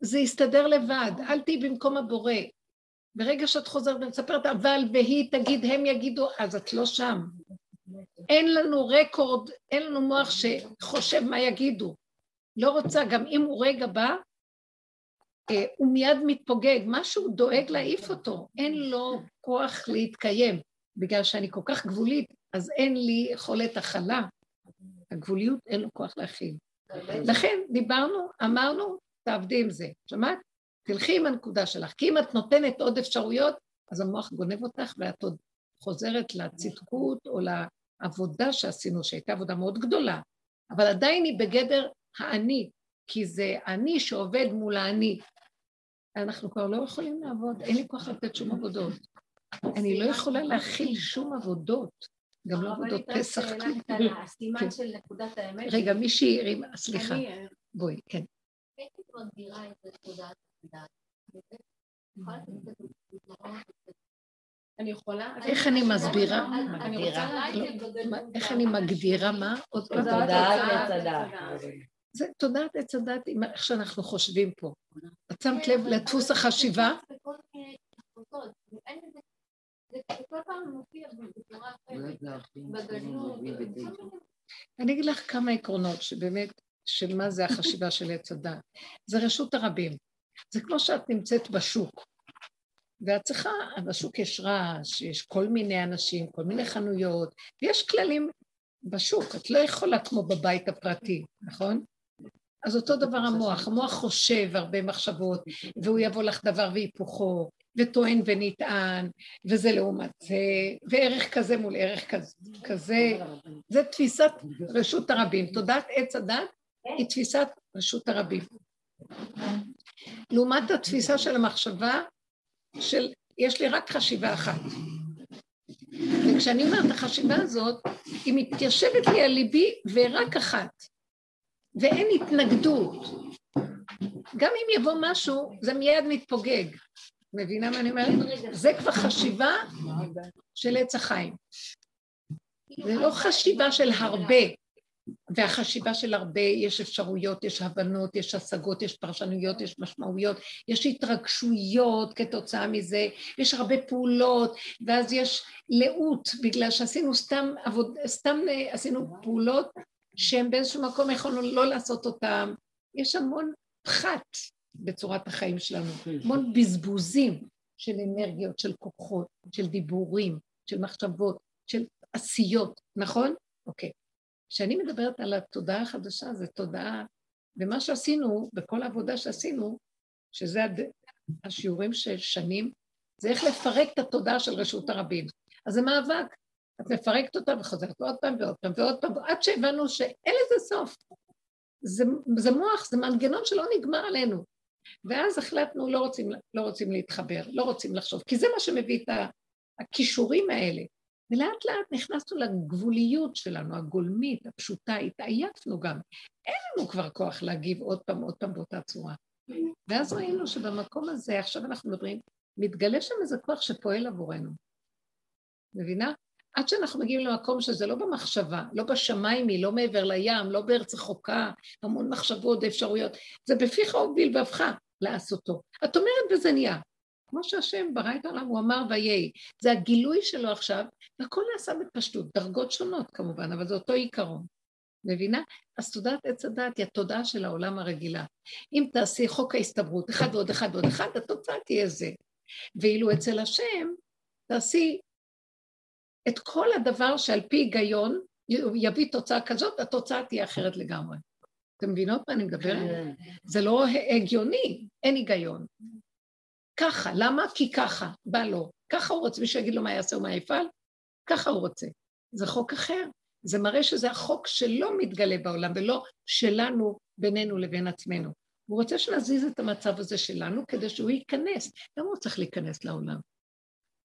זה יסתדר לבד, אל תהיי במקום הבורא. ברגע שאת חוזרת ומספרת, אבל והיא תגיד, הם יגידו, אז את לא שם. אין לנו רקורד, אין לנו מוח שחושב מה יגידו. לא רוצה, גם אם הוא רגע בא, אה, הוא מיד מתפוגג, משהו דואג להעיף אותו, אין לו כוח להתקיים. בגלל שאני כל כך גבולית, אז אין לי יכולת הכלה. הגבוליות אין לו כוח להכיל. לכן דיברנו, אמרנו, תעבדי עם זה. שמעת? תלכי עם הנקודה שלך. כי אם את נותנת עוד אפשרויות, אז המוח גונב אותך ואת עוד חוזרת לצדקות או לעבודה שעשינו, שהייתה עבודה מאוד גדולה. אבל עדיין היא בגדר האני, כי זה אני שעובד מול האני. אנחנו כבר לא יכולים לעבוד, אין לי כוח לתת שום עבודות. אני לא יכולה להכיל שום עבודות, גם לא עבודות פסח. כלום. הסימן כן. של נקודת האמת. רגע, מישהי הרים, סליחה, בואי, כן. איך את מגדירה את תודעת הדעת? יכולה לתת את הפתרון? אני יכולה? איך אני מסבירה? מה- איך אני מגדירה מה? עוד פעם. תודעת עץ הדעת. זה תודעת עץ הדת איך שאנחנו חושבים פה. את שמת לב לדפוס החשיבה? אני אגיד לך כמה עקרונות שבאמת, של מה זה החשיבה של עץ הדת. זה רשות הרבים. זה כמו שאת נמצאת בשוק, ואת צריכה, בשוק יש רעש, יש כל מיני אנשים, כל מיני חנויות, ויש כללים בשוק, את לא יכולה כמו בבית הפרטי, נכון? אז אותו דבר המוח, המוח חושב הרבה מחשבות, והוא יבוא לך דבר והיפוכו, וטוען ונטען, וזה לעומת זה, וערך כזה מול ערך כזה. זה תפיסת רשות הרבים. תודעת עץ הדת היא תפיסת רשות הרבים. לעומת התפיסה של המחשבה של יש לי רק חשיבה אחת. וכשאני אומרת החשיבה הזאת, היא מתיישבת לי על ליבי ורק אחת. ואין התנגדות. גם אם יבוא משהו, זה מיד מתפוגג. מבינה מה אני אומרת? זה כבר חשיבה של עץ החיים. זה לא חשיבה של הרבה, והחשיבה של הרבה, יש אפשרויות, יש הבנות, יש השגות, יש פרשנויות, יש משמעויות, יש התרגשויות כתוצאה מזה, יש הרבה פעולות, ואז יש לאות, בגלל שעשינו סתם עבוד, סתם אה, עשינו פעולות שהן באיזשהו מקום יכולנו לא לעשות אותן. יש המון פחת בצורת החיים שלנו, המון בזבוזים של אנרגיות, של כוחות, של דיבורים, של מחשבות, של עשיות, נכון? אוקיי. כשאני מדברת על התודעה החדשה, זו תודעה, ומה שעשינו, בכל העבודה שעשינו, שזה הד... השיעורים של שנים, זה איך לפרק את התודעה של רשות הרבים. אז זה מאבק. את מפרקת אותה וחוזרת עוד פעם ועוד פעם ועוד פעם, עד שהבנו שאין לזה סוף. זה, זה מוח, זה מנגנון שלא נגמר עלינו. ואז החלטנו, לא רוצים, לא רוצים להתחבר, לא רוצים לחשוב, כי זה מה שמביא את הכישורים האלה. ולאט לאט נכנסנו לגבוליות שלנו, הגולמית, הפשוטה, התעייפנו גם. אין לנו כבר כוח להגיב עוד פעם, עוד פעם באותה צורה. ואז ראינו שבמקום הזה, עכשיו אנחנו מדברים, מתגלה שם איזה כוח שפועל עבורנו. מבינה? עד שאנחנו מגיעים למקום שזה לא במחשבה, לא בשמיים היא, לא מעבר לים, לא בארץ רחוקה, המון מחשבות ואפשרויות, זה בפיך ובלבבך לעשותו. את אומרת וזה נהיה. כמו שהשם ברא את העולם, הוא אמר ויהי. זה הגילוי שלו עכשיו, והכל נעשה בפשטות, דרגות שונות כמובן, אבל זה אותו עיקרון. מבינה? אז תודעת עץ הדת היא התודעה של העולם הרגילה. אם תעשי חוק ההסתברות, אחד ועוד אחד ועוד אחד, התוצאה תהיה זה. ואילו אצל השם, תעשי את כל הדבר שעל פי היגיון יביא תוצאה כזאת, התוצאה תהיה אחרת לגמרי. אתם מבינות מה אני מדברת? כן. זה לא הגיוני, אין היגיון. ככה, למה? כי ככה, בא לו. ככה הוא רוצה, מישהו יגיד לו מה יעשה ומה יפעל? ככה הוא רוצה. זה חוק אחר. זה מראה שזה החוק שלא מתגלה בעולם, ולא שלנו בינינו לבין עצמנו. הוא רוצה שנזיז את המצב הזה שלנו כדי שהוא ייכנס. למה הוא צריך להיכנס לעולם?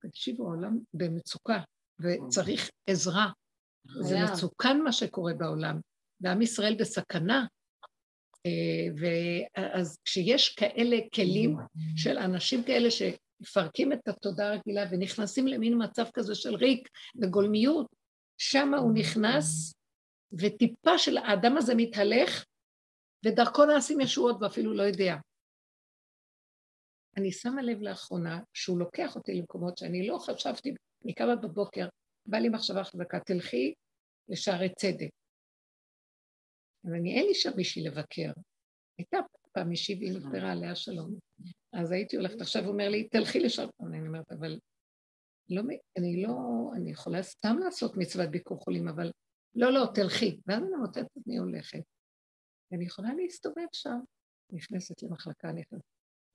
תקשיבו, העולם במצוקה, וצריך עזרה. זה. מסוכן מה שקורה בעולם, ועם ישראל בסכנה. אה, ואז כשיש כאלה כלים של אנשים כאלה שמפרקים את התודעה הרגילה ונכנסים למין מצב כזה של ריק וגולמיות, שם הוא נכנס, וטיפה של האדם הזה מתהלך, ודרכו נעשים ישועות ואפילו לא יודע. אני שמה לב לאחרונה שהוא לוקח אותי למקומות שאני לא חשבתי, אני קמה בבוקר, בא לי מחשבה חזקה, תלכי לשערי צדק. אבל אני, אין לי שם מישהי לבקר. הייתה פעם מישהי והיא נפטרה עליה שלום. אז הייתי הולכת, עכשיו הוא אומר לי, תלכי לשם. אני אומרת, אבל לא, אני לא, אני יכולה סתם לעשות מצוות ביקור חולים, אבל לא, לא, תלכי. ואז אני את עצמי הולכת. ואני יכולה להסתובב שם, נכנסת למחלקה, נכנסת.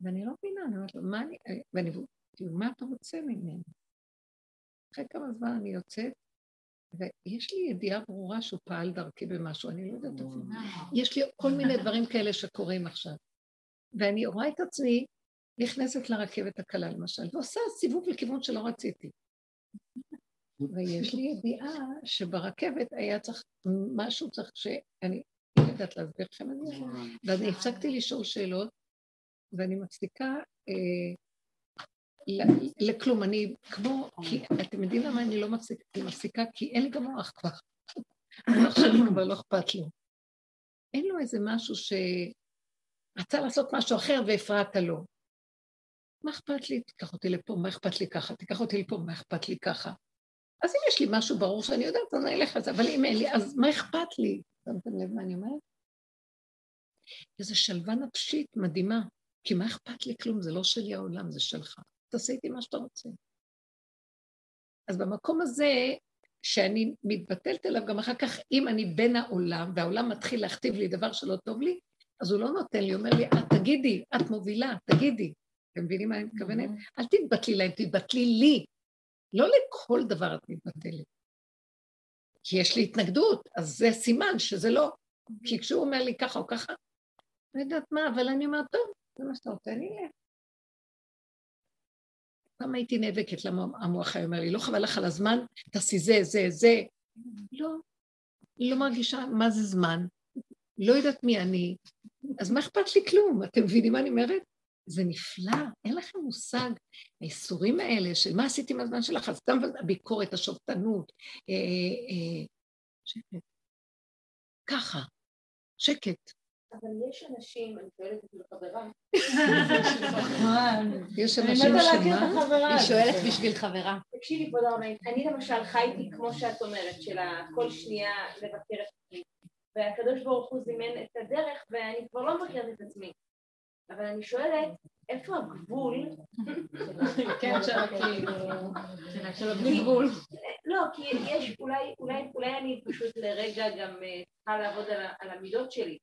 ואני לא מבינה, אני אומרת לו, מה אני, ואני, מה אתה רוצה ממני? אחרי כמה זמן אני יוצאת, ויש לי ידיעה ברורה שהוא פעל דרכי במשהו, אני לא יודעת אפילו. יש לי כל מיני דברים כאלה שקורים עכשיו. ואני רואה את עצמי נכנסת לרכבת הקלה למשל, ועושה סיבוב לכיוון שלא רציתי. ויש לי ידיעה שברכבת היה צריך, משהו צריך ש... אני לא יודעת להסביר לכם את זה. ואז אני הפסקתי לשאול שאלות, ואני מפסיקה אה, לכלום. אני כמו, כי אתם יודעים למה אני לא מפסיקה? כי אין לי גם מוח כבר. המוח שלי כבר לא אכפת לו. אין לו איזה משהו שרצה לעשות משהו אחר והפרעת לו. מה אכפת לי? תיקח אותי לפה, מה אכפת לי ככה? תיקח אותי לפה, מה אכפת לי ככה? אז אם יש לי משהו ברור שאני יודעת, אז אני אלך על זה, אבל אם אין לי, אז מה אכפת לי? שמתם לב מה אני אומרת? איזו שלווה נפשית מדהימה, כי מה אכפת לי כלום? זה לא שלי העולם, זה שלך. תעשה איתי מה שאתה רוצה. אז במקום הזה, שאני מתבטלת אליו, גם אחר כך, אם אני בין העולם, והעולם מתחיל להכתיב לי דבר שלא טוב לי, אז הוא לא נותן לי, הוא אומר לי, "את תגידי, את מובילה, תגידי. אתם מבינים מה אני מתכוונת? אל תתבטלי להם, תתבטלי לי. לא לכל דבר את מתבטלת. כי יש לי התנגדות, אז זה סימן שזה לא. כי כשהוא אומר לי ככה או ככה, לא יודעת מה, אבל אני אומרת, טוב, זה מה שאתה רוצה, אני אלך. פעם הייתי נאבקת, למה המוח היה אומר לי, לא חבל לך על הזמן, תעשי זה, זה, זה. לא, לא מרגישה מה זה זמן, לא יודעת מי אני, אז מה אכפת לי כלום? אתם מבינים מה אני אומרת? זה נפלא, אין לכם מושג. האיסורים האלה של מה עשיתי עם הזמן שלך, אז סתם הביקורת, השופטנות, אה, אה, שקט. שקט. אבל יש אנשים, אני שואלת את זה לחברה, יש אנשים שמה? היא. שואלת בשביל חברה. תקשיבי כבוד הרבנית, אני למשל חייתי כמו שאת אומרת, של כל שנייה לבקר את עצמי, והקדוש ברוך הוא זימן את הדרך ואני כבר לא מבקרת את עצמי, אבל אני שואלת, איפה הגבול? כן, של כאילו, של הבלבול. לא, כי יש, אולי, אולי, אולי אני פשוט לרגע גם אה, צריכה לעבוד על, המידות שלי.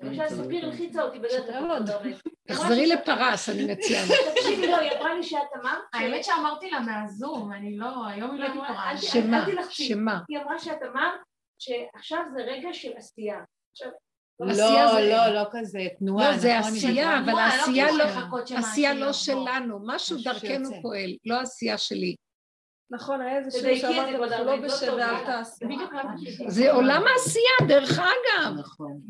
למשל ספיר הלחיצה אותי בדרך הרבנית. תחזרי לפרס, אני מציעה. תקשיבי, לא, היא אמרה לי שאת אמרת, האמת שאמרתי לה מהזום, אני לא, היום היא לא. אמרה, ת- שמה? שמה? היא אמרה שאת אמרת שעכשיו זה רגע של עשייה. עכשיו, לא, זה- לא, לא כזה, תנועה, לא, זה נכון? עשייה, אבל לא העשייה כאילו לא, עשייה לא יבוא. שלנו, משהו דרכנו שיוצא. פועל, לא עשייה שלי. נכון, היה איזה שיר זה, שאמרת, אנחנו לא לא ואל לי. תעשו. זה עולם העשייה, דרך אגב. נכון.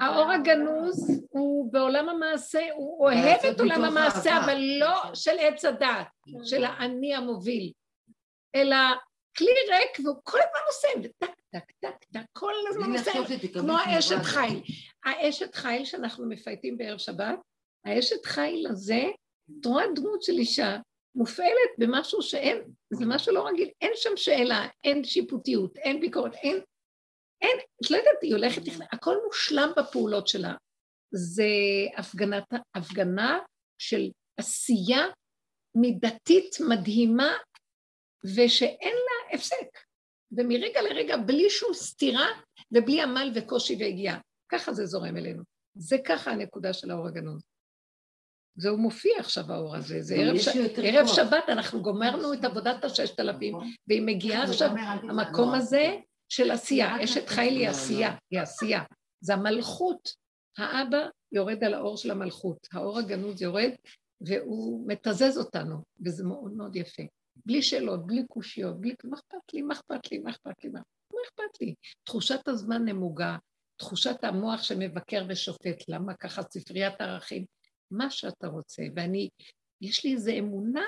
האור הגנוז הוא בעולם המעשה, הוא אוהב את עולם המעשה. אבל לא של עץ הדעת, של האני המוביל, אלא כלי ריק והוא כל הזמן עושה, וטק, טק, טק, טק, כל הזמן עושה, כמו. האשת חיל. האשת חיל שאנחנו מפייטים בערב שבת, האשת חיל הזה את רואה דמות של אישה מופעלת במשהו שאין, זה משהו לא רגיל, אין שם שאלה, אין שיפוטיות, אין ביקורת, אין, אין, את לא יודעת, היא הולכת, הכל מושלם בפעולות שלה. זה הפגנת, הפגנה של עשייה מידתית מדהימה, ושאין לה הפסק. ומרגע לרגע, בלי שום סתירה ובלי עמל וקושי והגיעה. ככה זה זורם אלינו. זה ככה הנקודה של האור הגנוז. זהו מופיע עכשיו האור הזה, זה ערב, ש... ערב שבת, אנחנו גומרנו את עבודת הששת אלפים, והיא מגיעה עכשיו, המקום הזה של עשייה, אשת חי לי עשייה, היא עשייה. זה המלכות, האבא יורד על האור של המלכות, האור הגנוז יורד והוא מתזז אותנו, וזה מאוד מאוד יפה. בלי שאלות, בלי קושיות, בלי מה אכפת לי, מה אכפת לי, מה אכפת לי, מה אכפת לי. תחושת הזמן נמוגה, תחושת המוח שמבקר ושופט, למה ככה ספריית ערכים, מה שאתה רוצה. ואני, יש לי איזו אמונה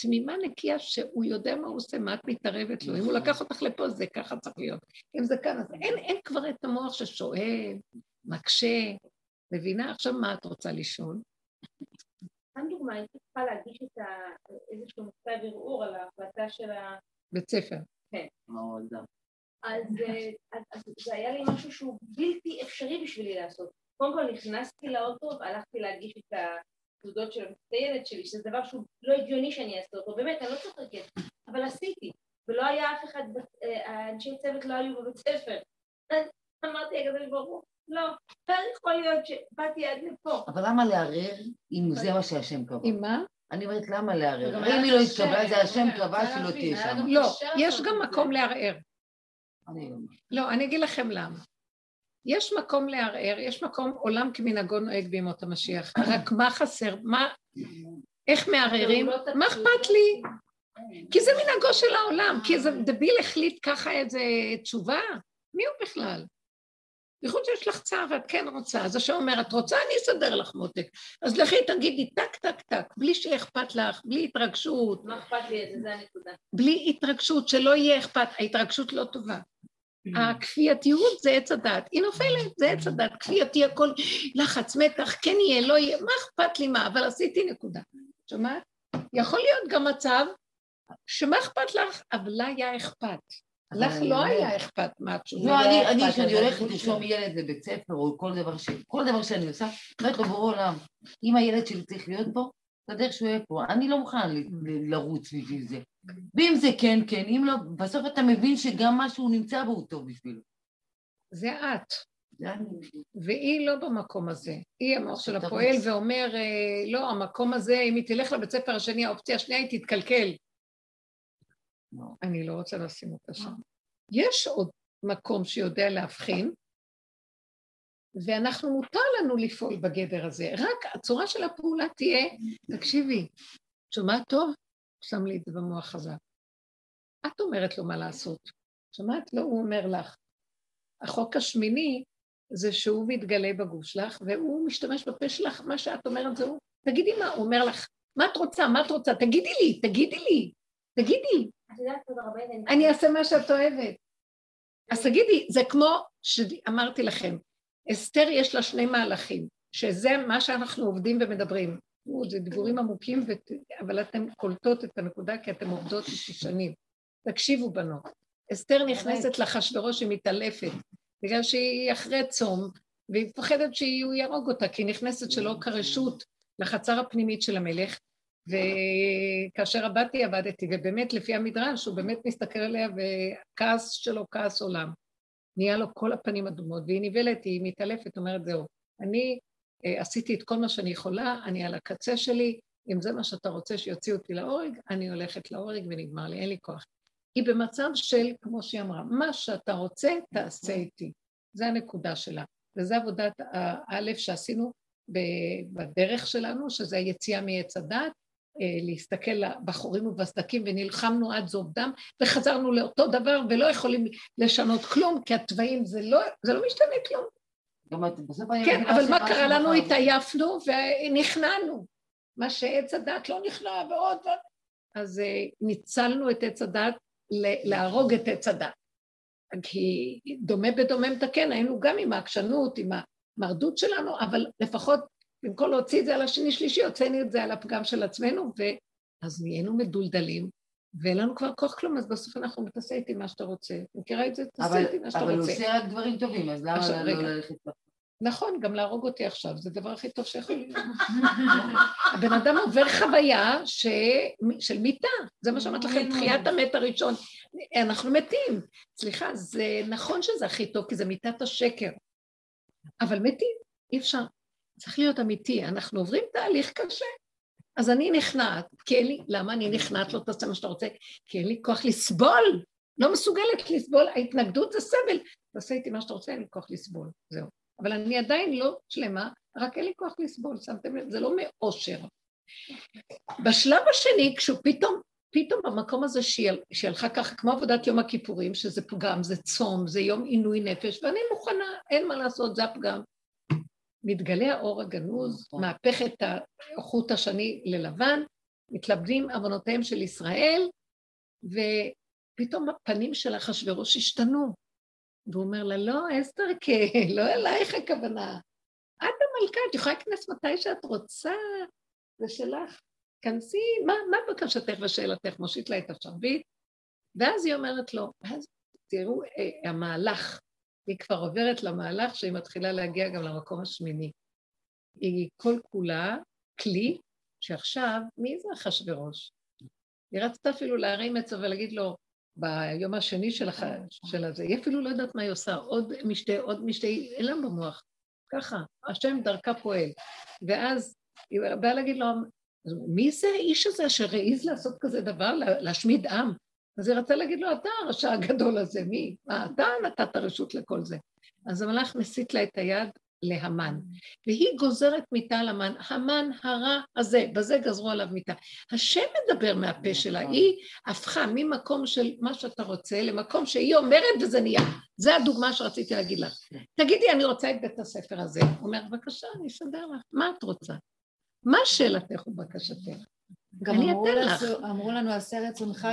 תמימה נקייה שהוא יודע מה הוא עושה, מה את מתערבת לו. אם הוא לקח אותך לפה, זה ככה צריך להיות. אם זה כאן, אז אין, אין כבר את המוח ששואל, מקשה. מבינה? עכשיו מה את רוצה לשאול? סתם דוגמא, הייתי צריכה להגיש את איזשהו מכתב ערעור על ההחלטה של ה... בית ספר. כן. אז, אז, אז זה היה לי משהו שהוא בלתי אפשרי בשבילי לעשות. קודם כל נכנסתי לאוטו והלכתי להגיש את התעודות של המצטיינת שלי, שזה דבר שהוא לא הגיוני שאני אעשה אותו, באמת, אני לא צוחקת, אבל עשיתי, ולא היה אף אחד, האנשי צוות לא היו בבית ספר. אמרתי, הקדוש ברוך הוא, לא, לא יכול להיות שבאתי עד לפה. אבל למה לערער אם זה מה שהשם קבע? עם מה? אני אומרת, למה לערער? אם היא לא התקבלה, זה השם קבע שלא תהיה שם. לא, יש גם מקום לערער. לא, אני אגיד לכם למה. יש מקום לערער, יש מקום, עולם כמנהגו נוהג בימות המשיח. רק מה חסר? מה... איך מערערים? מה אכפת לי? כי זה מנהגו של העולם, כי איזה דביל החליט ככה איזה תשובה? מי הוא בכלל? בייחוד שיש לך צער ואת כן רוצה, אז השם אומר, את רוצה? אני אסדר לך מותק. אז לכי תגידי טק, טק, טק, בלי שיהיה אכפת לך, בלי התרגשות. מה אכפת לי זה? זה הנקודה. בלי התרגשות, שלא יהיה אכפת, ההתרגשות לא טובה. הכפייתיות זה עץ הדת, היא נופלת, זה עץ הדת, כפייתי הכל, לחץ, מתח, כן יהיה, לא יהיה, מה אכפת לי מה, אבל עשיתי נקודה. שומעת? יכול להיות גם מצב שמה אכפת לך, אבל לה היה אכפת. לך לא היה אכפת מה התשובה. לא, אני, כשאני הולכת לרשום ילד לבית ספר, או כל דבר ש... כל דבר שאני עושה, אומרת לו, ברור עולם, אם הילד שלי צריך להיות פה, תדע שהוא יהיה פה. אני לא מוכן לרוץ בשביל זה. ואם זה כן, כן, אם לא, בסוף אתה מבין שגם מה שהוא נמצא בו הוא טוב בשבילו. זה את. והיא לא במקום הזה. היא המוח של הפועל ואומר, אה, לא, המקום הזה, אם היא תלך לבית ספר השני, האופציה השנייה היא תתקלקל. לא. אני לא רוצה לשים אותה שם. יש עוד מקום שיודע להבחין, ואנחנו, מותר לנו לפעול בגדר הזה. רק הצורה של הפעולה תהיה, תקשיבי, שומעת טוב? שם לי את זה במוח חזק. את אומרת לו מה לעשות. שמעת? לא, הוא אומר לך. החוק השמיני זה שהוא מתגלה בגוף שלך, והוא משתמש בפה שלך, מה שאת אומרת זה הוא. תגידי מה, הוא אומר לך, מה את רוצה, מה את רוצה? תגידי לי, תגידי לי, תגידי. אני אעשה מה שאת אוהבת. אז תגידי, זה כמו שאמרתי לכם, אסתר יש לה שני מהלכים, שזה מה שאנחנו עובדים ומדברים. זה דיבורים עמוקים, אבל אתן קולטות את הנקודה כי אתן עובדות איתי שנים. תקשיבו בנות. אסתר נכנסת לאחשוורוש, היא מתעלפת, בגלל שהיא אחרי צום, והיא מפחדת שהוא יהרוג אותה, כי היא נכנסת שלא כרשות לחצר הפנימית של המלך, וכאשר עבדתי, עבדתי, ובאמת לפי המדרש, הוא באמת מסתכל עליה, וכעס שלו כעס עולם. נהיה לו כל הפנים אדומות, והיא נבלת, היא מתעלפת, אומרת, זהו, אני אה, עשיתי את כל מה שאני יכולה, אני על הקצה שלי, אם זה מה שאתה רוצה שיוציאו אותי להורג, אני הולכת להורג ונגמר לי, אין לי כוח. היא במצב של, כמו שהיא אמרה, מה שאתה רוצה, תעשה איתי. זו הנקודה שלה. וזו עבודת האלף שעשינו בדרך שלנו, שזה היציאה מעץ הדת, להסתכל בחורים ובסדקים ונלחמנו עד זוב דם וחזרנו לאותו דבר ולא יכולים לשנות כלום כי התוואים זה לא, זה לא משתנה כלום. כן, אבל מה קרה לנו? התעייפנו ונכנענו. מה שעץ הדת לא נכנע ועוד ועוד. אז אה, ניצלנו את עץ הדת להרוג את עץ הדת. כי דומה בדומה מתקן, היינו גם עם העקשנות, עם המרדות שלנו, אבל לפחות במקום להוציא את זה על השני שלישי, הוצאנו את זה על הפגם של עצמנו, ואז נהיינו מדולדלים, ואין לנו כבר כוח כלום, אז בסוף אנחנו תעשה איתי מה שאתה רוצה. מכירה את זה? תעשה איתי מה שאתה אבל הוא רוצה. עושה רק דברים טובים, אז למה לא. ללכת. נכון, גם להרוג אותי עכשיו, זה הדבר הכי טוב שיכול להיות. הבן אדם עובר חוויה ש... של מיתה, זה מה שאמרתי לכם, תחיית המת הראשון. אנחנו מתים. סליחה, זה נכון שזה הכי טוב, כי זה מיתת השקר. אבל מתים, אי אפשר. צריך להיות אמיתי, אנחנו עוברים תהליך קשה. אז אני נכנעת, כי אין לי, למה אני נכנעת? לא תעשה מה שאתה רוצה, כי אין לי כוח לסבול. לא מסוגלת לסבול, ההתנגדות זה סבל. תעשה איתי מה שאתה רוצה, אין לי כוח לסבול, זהו. אבל אני עדיין לא שלמה, רק אין לי כוח לסבול, שמתם לב? זה לא מאושר. בשלב השני, כשהוא פתאום, פתאום במקום הזה שהיא, הלכה ככה, כמו עבודת יום הכיפורים, שזה פגם, זה צום, זה יום עינוי נפש, ואני מוכנה, אין מה לעשות, זה הפגם. מתגלה האור הגנוז, מהפך את החוט השני ללבן, מתלבנים עוונותיהם של ישראל, ופתאום הפנים של אחשוורוש השתנו. והוא אומר לה, לא, אסתר, כן, לא אלייך הכוונה. את המלכה, את יכולה להיכנס מתי שאת רוצה, זה שלך. כנסי, מה, מה בקשתך ושאלתך? מושיט לה את השרביט. ואז היא אומרת לו, אז תראו, אה, המהלך, היא כבר עוברת למהלך שהיא מתחילה להגיע גם למקום השמיני. היא כל כולה כלי שעכשיו, מי זה אחשוורוש? היא רצתה אפילו להרים עצה ולהגיד לו, ביום השני של, הח... של הזה, היא אפילו לא יודעת מה היא עושה, עוד משתה, עוד משתה, אין לה במוח. ככה, השם דרכה פועל. ואז היא באה להגיד לו, מי זה האיש הזה אשר העז לעשות כזה דבר, לה- להשמיד עם? אז היא רצתה להגיד לו, אתה הרשע הגדול הזה, מי? מה, אתה נתת רשות לכל זה. אז המלאך מסיט לה את היד להמן, והיא גוזרת מיתה על המן, המן הרע הזה, בזה גזרו עליו מיתה. השם מדבר מהפה שלה, היא הפכה ממקום של מה שאתה רוצה למקום שהיא אומרת וזה נהיה. זה הדוגמה שרציתי להגיד לך. תגידי, אני רוצה את בית הספר הזה. הוא אומר, בבקשה, אני אסדר לך, מה את רוצה? מה שאלתך ובקשתך? גם אני אמרו אתן לך. אמרו לנו עשה רצונך,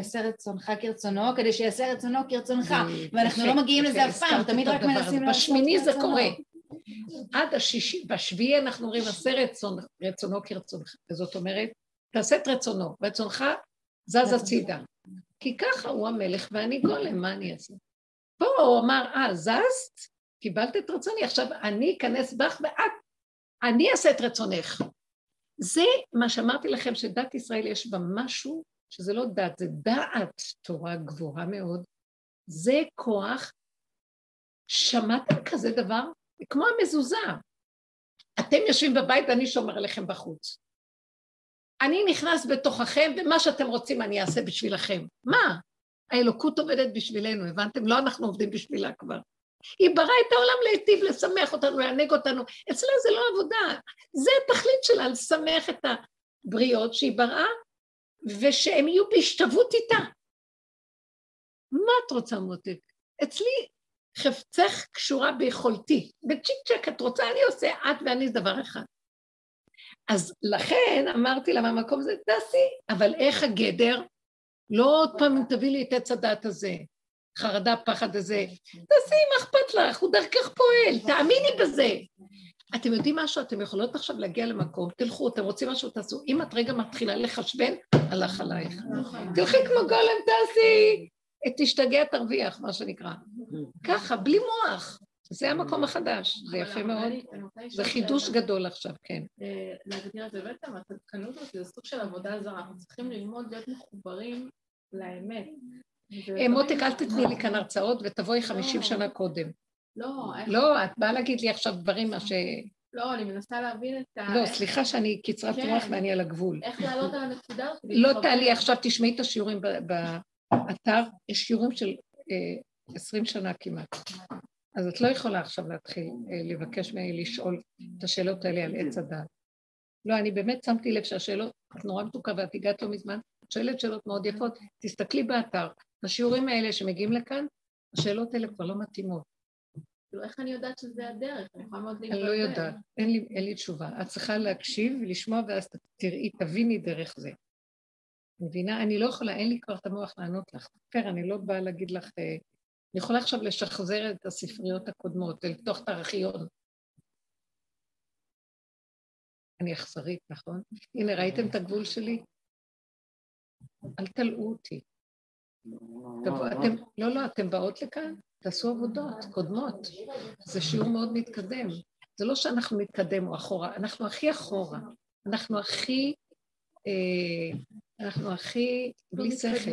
עשה רצונך כרצונו, כדי שיעשה רצונו כרצונך. ואנחנו לא מגיעים לזה אף פעם, תמיד רק מנסים. לעשות בשמיני זה כרצונו. קורה. עד השישי, בשביעי אנחנו אומרים עשה רצון, רצונו כרצונך. זאת אומרת, תעשה את רצונו, רצונך זז הצידה. כי ככה הוא המלך ואני גולם, מה אני אעשה? פה הוא אמר, אה, זזת? קיבלת את רצוני, עכשיו אני אכנס בך ואת, אני אעשה את רצונך. זה מה שאמרתי לכם, שדת ישראל יש בה משהו שזה לא דת, זה דעת תורה גבוהה מאוד. זה כוח שמעתם כזה דבר? זה כמו המזוזה. אתם יושבים בבית ואני שומר עליכם בחוץ. אני נכנס בתוככם, ומה שאתם רוצים אני אעשה בשבילכם. מה? האלוקות עובדת בשבילנו, הבנתם? לא אנחנו עובדים בשבילה כבר. היא בראה את העולם להיטיב, לשמח אותנו, לענג אותנו. אצלה זה לא עבודה. זה התכלית שלה, לשמח את הבריות שהיא בראה, ושהם יהיו בהשתוות איתה. מה את רוצה, מותק? אצלי חפצך קשורה ביכולתי. בצ'יק צ'ק את רוצה, אני עושה, את ואני זה דבר אחד. אז לכן אמרתי לה מהמקום הזה, תעשי, אבל איך הגדר? לא עוד פעם תביא לי את עץ הדת הזה, חרדה, פחד הזה, תעשי מה אכפת לך, הוא דרכך פועל, תאמיני בזה. אתם יודעים משהו? אתם יכולות עכשיו להגיע למקום, תלכו, אתם רוצים משהו, תעשו. אם את רגע מתחילה לחשבן, הלך עלייך. תלכי כמו גולם, תעשי, תשתגע, תרוויח, מה שנקרא. ככה, בלי מוח. זה המקום החדש, זה יפה מאוד. זה חידוש גדול עכשיו, כן. אה, להגדיר את זה בעצם, הצדקנות הזאת זה סוג של עבודה זרה, אנחנו צריכים ללמוד להיות מחוברים לאמת. אה, מותק, אל תתני לי כאן הרצאות ותבואי חמישים שנה קודם. לא, לא, את באה להגיד לי עכשיו דברים מה ש... לא, אני מנסה להבין את ה... לא, סליחה שאני קצרת כן. רוח ואני על הגבול. איך לעלות על הנקודה. לא. תעלי עכשיו, תשמעי את השיעורים באתר, יש שיעורים של עשרים שנה כמעט. אז את לא יכולה עכשיו להתחיל אה, לבקש ממני לשאול את השאלות האלה על עץ הדעת. לא, אני באמת שמתי לב שהשאלות, את נורא מתוקה ואת הגעת לא מזמן, שואלת שאלות מאוד יפות, תסתכלי באתר, השיעורים האלה שמגיעים לכאן, השאלות האלה כבר לא מתאימות. כאילו, איך אני יודעת שזה הדרך? אני יכולה מאוד אני להתבלבל. לא יודעת, אין לי, אין לי תשובה. את צריכה להקשיב ולשמוע ואז תראי, תביני דרך זה. מבינה? אני לא יכולה, אין לי כבר את המוח לענות לך. פר, אני לא באה להגיד לך, אה, אני יכולה עכשיו לשחזר את הספריות הקודמות, לפתוח את הארכיון. אני אכזרית, נכון? הנה, ראיתם את הגבול שלי? אל תלאו אותי. תבוא, אתם, לא, לא, אתם באות לכאן, תעשו עבודות קודמות. זה שיעור מאוד מתקדם. זה לא שאנחנו מתקדם או אחורה, אנחנו הכי אחורה. אנחנו הכי, אה, אנחנו הכי בלי שכל.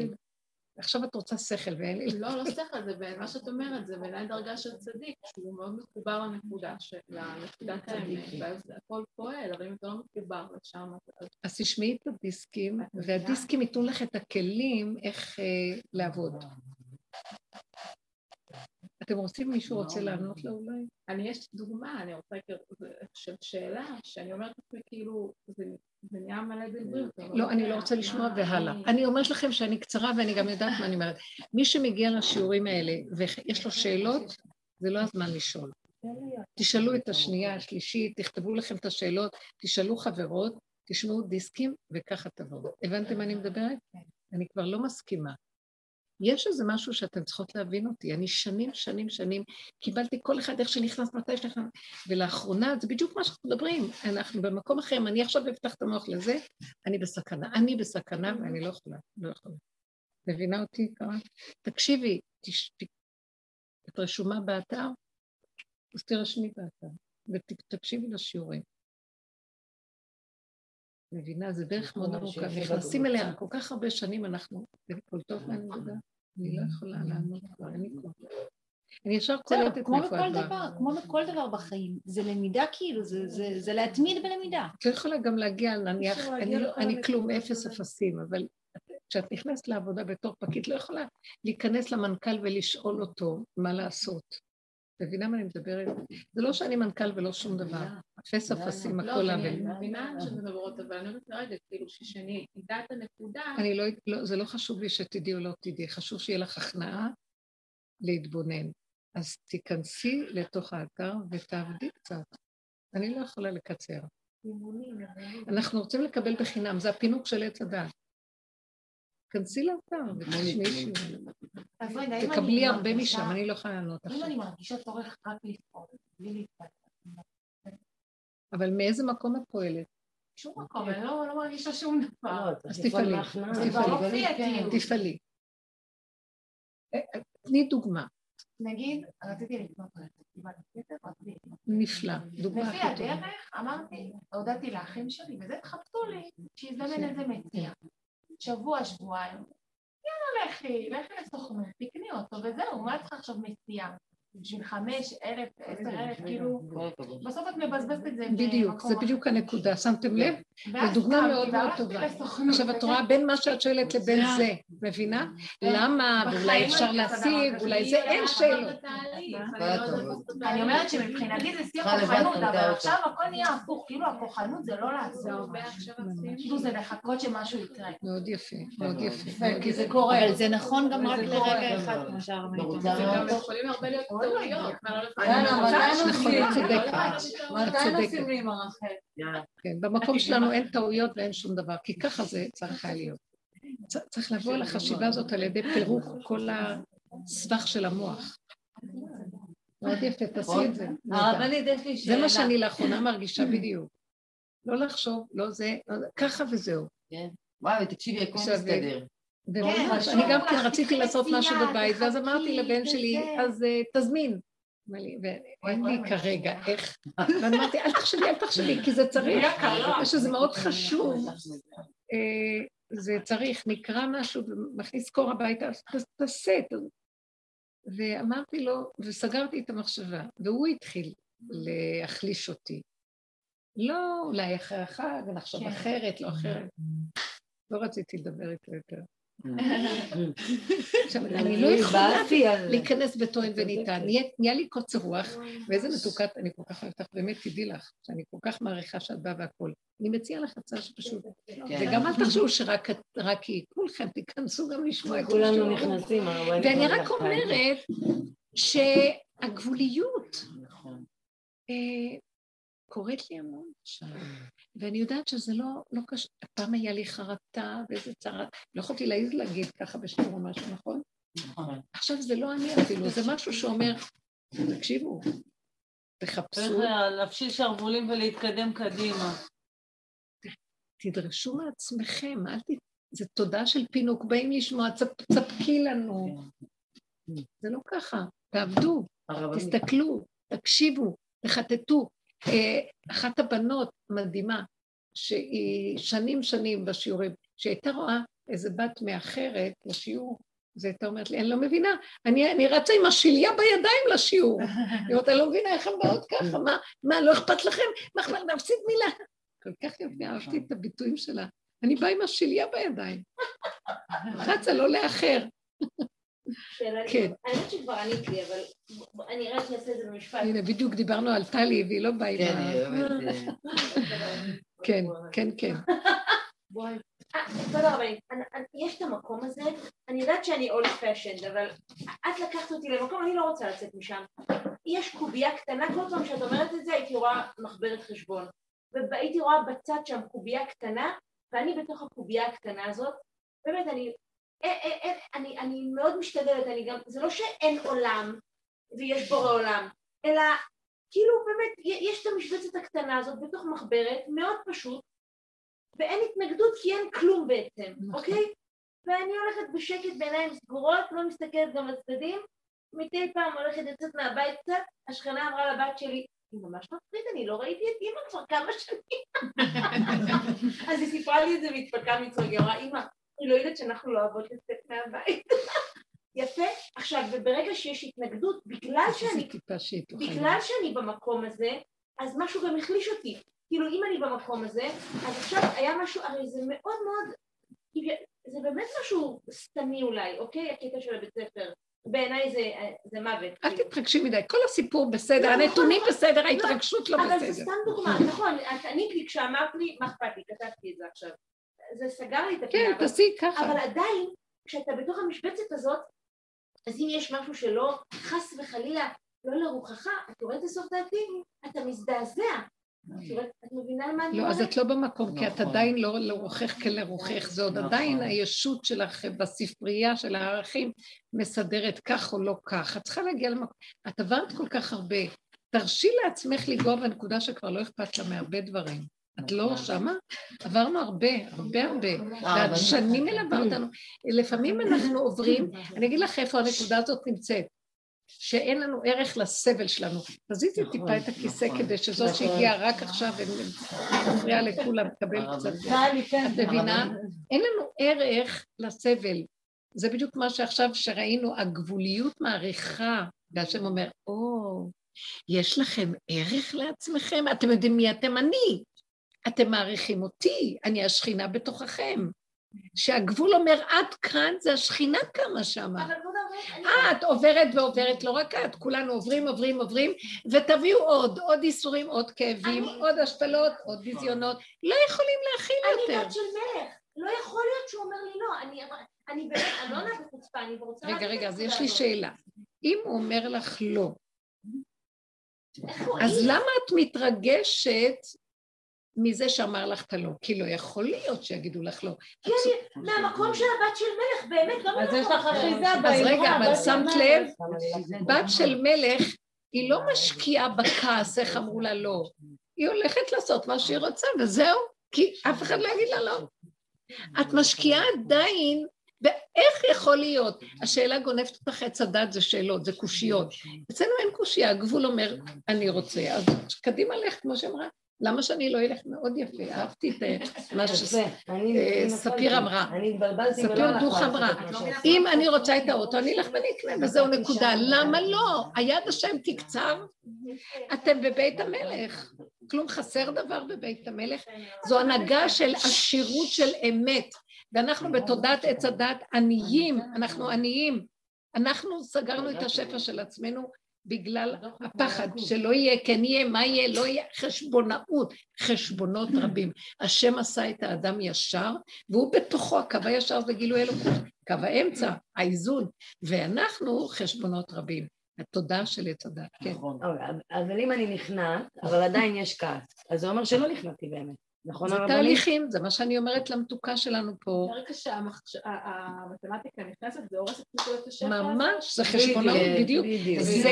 עכשיו את רוצה שכל ואין לי... לא, לא שכל, זה מה שאת אומרת, זה בעיניי דרגה של צדיק, שהוא מאוד מחובר לנקודה של... לנקודת האמת, ואז הכל פועל, אבל אם אתה לא מחובר לשם, אז תשמעי את הדיסקים, והדיסקים ייתנו לך את הכלים איך אה, לעבוד. אתם רוצים, מישהו רוצה לענות לה אולי? אני, יש דוגמה, אני רוצה של שאלה, שאני אומרת לעצמי, כאילו, זה זה נהיה מלא בלבול. לא, אני לא רוצה לשמוע והלאה. אני אומרת לכם שאני קצרה ואני גם יודעת מה אני אומרת. מי שמגיע לשיעורים האלה ויש לו שאלות, זה לא הזמן לשאול. תשאלו את השנייה, השלישית, תכתבו לכם את השאלות, תשאלו חברות, תשמעו דיסקים וככה תבואו. הבנתם מה אני מדברת? אני כבר לא מסכימה. יש איזה משהו שאתן צריכות להבין אותי. אני שנים, שנים, שנים קיבלתי כל אחד איך שנכנס, מתי שנכנס, ולאחרונה זה בדיוק מה שאנחנו מדברים. אנחנו במקום אחר, אם אני עכשיו אפתח את המוח לזה, אני בסכנה. אני בסכנה ואני לא יכולה, לא יכולה. מבינה אותי, קרה? תקשיבי, תש... את רשומה באתר? אז תירשמי באתר, ותקשיבי לשיעורים. מבינה, זה דרך מאוד ארוכה, נכנסים אליה כל כך הרבה שנים, אנחנו קולטות מה אני מדברת? אני לא יכולה לענות כבר, אין לי כוח. אני ישר בסדר, קולטת מאיפה את באה. דבר, כמו בכל דבר בחיים, זה למידה כאילו, זה- להתמיד בלמידה. את לא יכולה גם להגיע, נניח, אני לא- כלום. אפס אפסים, אבל כשאת נכנסת לעבודה בתור פקיד, לא יכולה להיכנס למנכ"ל ולשאול אותו מה לעשות. מבינה מה אני מדברת? זה לא שאני מנכ"ל ולא שום דבר. אפס אפסים, לא, הכל אני עוול. מבינה שאת מדברות, אבל אני אומרת כרגע, כאילו, שאני אדע את הנקודה, אני לא, לא, זה לא חשוב לי שתדעי או לא תדעי, חשוב שיהיה לך הכנעה להתבונן. אז תיכנסי לתוך האתר ותעבדי קצת. אני לא יכולה לקצר. אנחנו רוצים לקבל בחינם, זה הפינוק של עץ הדת. כנסי לאתר ותשמעי שיעורים. אם תקבלי הרבה משם, אני לא יכולה לענות אם עכשיו. אני מרגישה צורך רק לפעול, בלי להתפתח, אבל מאיזה מקום את פועלת? שום מקום, אני לא לא מרגישה שום דבר. אז תפעלי, אז לא תפעלי. תפעלי. אה, אה, תני דוגמה, נגיד, רציתי לקנות רכב, קיבלתי כסף, רציתי לקנות. נפלא, דוגמה לפי. הדרך, אמרתי, הודעתי לאחים שלי, וזה תחפשו לי, שיזמן איזה מציע. שבוע, שבועיים. יאללה, לכי, לכי לסוכנות, תקני אותו, וזהו, מה צריכה עכשיו מציע? בשביל חמש, אלף, עשר אלף, כאילו, בסוף את מבזבזת את זה בדיוק, זה. בדיוק הנקודה, שמתם לב? זו דוגמה מאוד מאוד טובה. עכשיו את רואה בין מה שאת שואלת לבין זה, מבינה? למה, ואולי בחיים אפשר להשיג, אולי. זה, אין שאלות. אני אומרת שמבחינתי זה שיא הכוחנות, אבל. עכשיו הכל נהיה הפוך, כאילו הכוחנות זה לא עושים. כאילו זה לחכות שמשהו יקרה. מאוד יפה, מאוד יפה. כי. זה קורה. אבל זה נכון גם רק. לרגע אחד, כמו שהרמית זה טעויות. מה לא לפעמים. יאללה, מתי נוסעים? מתי? כן, במקום שלנו אין טעויות ואין שום דבר, כי ככה זה צריך היה להיות. צריך לבוא לחשיבה הזאת על ידי פירוק כל הסבך של המוח. מאוד יפה, תעשי את זה. הרבנית, יש לי זה שאלה. מה שאני לאחרונה מרגישה בדיוק. לא לחשוב, לא זה, לא זה, ככה וזהו. וואי, תקשיבי, הכל מסתדר. וממש, חשוב אני גם כן רציתי לעשות משהו בבית, ואז אמרתי לבן שלי, וזה. אז אה, תזמין. ואין לי כרגע איך. ואני אמרתי, אל תחשבי, אל תחשבי, כי זה צריך. שזה מאוד חשוב. אה, זה צריך, נקרא משהו ומכניס קור הביתה, אז תעשה. ת- ואמרתי לו, וסגרתי את המחשבה, והוא התחיל להחליש אותי. לא, אולי אחרי החג, נחשוב אחרת, לא אחרת. לא רציתי לדבר איתו יותר. עכשיו, אני לא יכולה להיכנס בטוען וניתן. נהיה- לי קוצר רוח, ואיזה מתוקת, אני כל כך אוהבת אותך, באמת, תדעי לך, שאני כל כך מעריכה שאת באה והכול. אני מציעה לך הצעה שפשוט... וגם אל תחשבו שרק היא, כולכם תיכנסו גם לשמוע את כולנו. נכנסים. ואני רק אומרת שהגבוליות אה, קורית לי המון עכשיו, ואני יודעת שזה לא, לא קשה, פעם היה לי חרטה ואיזה צרה, לא יכולתי להעיז להגיד ככה בשיעור משהו, נכון? עכשיו זה לא אני אפילו, זה משהו שאומר, תקשיבו, צריך תחפשו, להפשיל שרוולים ולהתקדם קדימה. תדרשו מעצמכם, אל ת... זה תודה של פינוק, באים לשמוע, צפ, צפקי לנו. זה לא ככה, תעבדו, תסתכלו, תקשיבו, תחטטו. אה, אחת הבנות מדהימה, שהיא שנים שנים בשיעורים, שהייתה רואה איזה בת מאחרת לשיעור, אז הייתה אומרת לי, אני לא מבינה, אני, אני רצה עם השליה בידיים לשיעור. היא אומרת, אני לא מבינה איך הן באות ככה, מה, מה, לא אכפת לכם? מה אכפת להפסיד מילה? כל כך יפה, אהבתי את הביטויים שלה. אני באה עם השליה בידיים. רצה לא לאחר. כן. האמת שכבר ענית לי, אבל אני רק אעשה את זה במשפט. הנה, בדיוק דיברנו על טלי, והיא לא באה עם כן, ה... באמת... כן, כן, כן. תודה רבה. יש את המקום הזה, אני יודעת שאני אולד פשנד, אבל את לקחת אותי למקום, אני לא רוצה לצאת משם. יש קובייה קטנה, כל פעם שאת אומרת את זה הייתי רואה מחברת חשבון. והייתי רואה בצד שם קובייה קטנה, ואני בתוך הקובייה הקטנה הזאת, באמת, אני, אה, אה, אה, אני, אני מאוד משתדלת, אני גם, זה לא שאין עולם ויש בורא עולם, אלא כאילו באמת, יש את המשבצת הקטנה הזאת בתוך מחברת, מאוד פשוט, ואין התנגדות כי אין כלום בעצם, אוקיי? ואני הולכת בשקט בעיניים סגורות, לא מסתכלת גם לצדדים, מדי פעם הולכת יוצאת מהבית קצת, השכנה אמרה לבת שלי, היא ממש מפחיד, אני לא ראיתי את אימא כבר כמה שנים. אז היא סיפרה לי את זה והתפלקה מצחוק, היא אמרה, אימא, היא לא יודעת שאנחנו לא אוהבות לצאת מהבית. יפה. עכשיו, וברגע שיש התנגדות, בגלל שאני, בגלל שאני במקום הזה, אז משהו גם החליש אותי. כאילו, אם אני במקום הזה, אז עכשיו היה משהו, הרי זה מאוד מאוד, זה באמת משהו סתמי אולי, אוקיי? הקטע של הבית ספר. בעיניי זה, זה מוות. אל תתרגשי מדי, כל הסיפור בסדר, הנתונים בסדר, ההתרגשות לא בסדר. אבל זה סתם דוגמה, נכון, את ענית לי כשאמרת לי, מה אכפת לי, כתבתי את זה עכשיו. זה סגר לי את הפינה. כן, תעשי ככה. אבל עדיין, כשאתה בתוך המשבצת הזאת, אז אם יש משהו שלא, חס וחלילה, לא לרוחך, את יורדת לסוף דעתי, אתה מזדעזע. את מבינה מה אני לא, אז את לא במקום, כי את נכון. עדיין לא לרוחך כלרוחך, זה עוד נכון. עדיין הישות שלך בספרייה של הערכים מסדרת כך או לא כך. את צריכה להגיע למקום, את עברת כל כך הרבה. תרשי לעצמך לנגוע בנקודה שכבר לא אכפת לה מהרבה דברים. את לא נכון. שמה? עברנו הרבה, הרבה הרבה. אה, שנים מלווה אותנו. לפעמים אנחנו עוברים, אני אגיד לך איפה הנקודה הזאת נמצאת. שאין לנו ערך לסבל שלנו. תזיזי נכון, טיפה את הכיסא נכון. כדי שזאת. שהגיעה רק עכשיו ומפריעה לכולם לקבל הרב קצת... את מבינה? אין לנו ערך לסבל. זה בדיוק מה שעכשיו שראינו, הגבוליות מעריכה, והשם אומר, או, יש לכם ערך לעצמכם? אתם יודעים מי אתם אני. אתם מעריכים אותי, אני השכינה בתוככם. שהגבול אומר, עד כאן זה השכינה קמה שמה. אני- את עוברת ועוברת, לא רק את, כולנו עוברים, עוברים, עוברים, ותביאו עוד, עוד איסורים, עוד כאבים, אני- עוד השפלות, עוד ביזיונות. לא יכולים להכיל אני יותר. בת של מלך. לא יכול להיות שהוא אומר לי לא. אני- אני באמת, אני לא עונה בחוצפה, אני רוצה... רגע, רגע, אז יש לי. שאלה. אם הוא אומר לך לא, אז למה את מתרגשת מזה שאמר לך את הלא? כי לא יכול להיות שיגידו לך לא. כי אני מהמקום של הבת של מלך, באמת, לא אז יש לך אחיזה אז באמרה. רגע, אבל שמת של לב, מלך. בת של מלך, היא לא משקיעה בכעס, איך אמרו לה לא. היא הולכת לעשות מה שהיא רוצה, וזהו, כי אף אחד לא יגיד לה לא. את משקיעה עדיין, ואיך יכול להיות? השאלה גונבת אותך עץ הדת, זה שאלות, זה קושיות. אצלנו אין קושייה, הגבול אומר, אני רוצה, אז קדימה לך, כמו שאמרה. למה שאני לא אלך? מאוד יפה, אהבתי את מה ש... יפה, אני- אה. אמרה. ספיר דוך אמרה. אם אני רוצה את האוטו, אני אלך ואני אקנה, וזהו נקודה. למה לא? היד השם תקצר, אתם בבית המלך. כלום חסר דבר בבית המלך. זו הנהגה של עשירות של אמת. ואנחנו בתודעת עץ הדת עניים, אנחנו עניים. אנחנו סגרנו את השפע של עצמנו בגלל הפחד שלא יהיה, כן יהיה, מה יהיה, לא יהיה, חשבונאות, חשבונות רבים. השם עשה את האדם ישר, והוא בתוכו, הקו הישר זה גילוי אלוקות, קו האמצע, האיזון, ואנחנו חשבונות רבים. התודעה של עץ הדת, כן. נכון. אבל אם אני נכנעת, אבל עדיין יש כעס, אז זה אומר שלא נכנעתי באמת. נכון זה הרבנית? תהליכים, זה מה שאני אומרת למתוקה שלנו פה. ברגע שהמתמטיקה נכנסת, זה הורס את נקודת השפע. ממש, זה חשבונאות, בדיוק. זה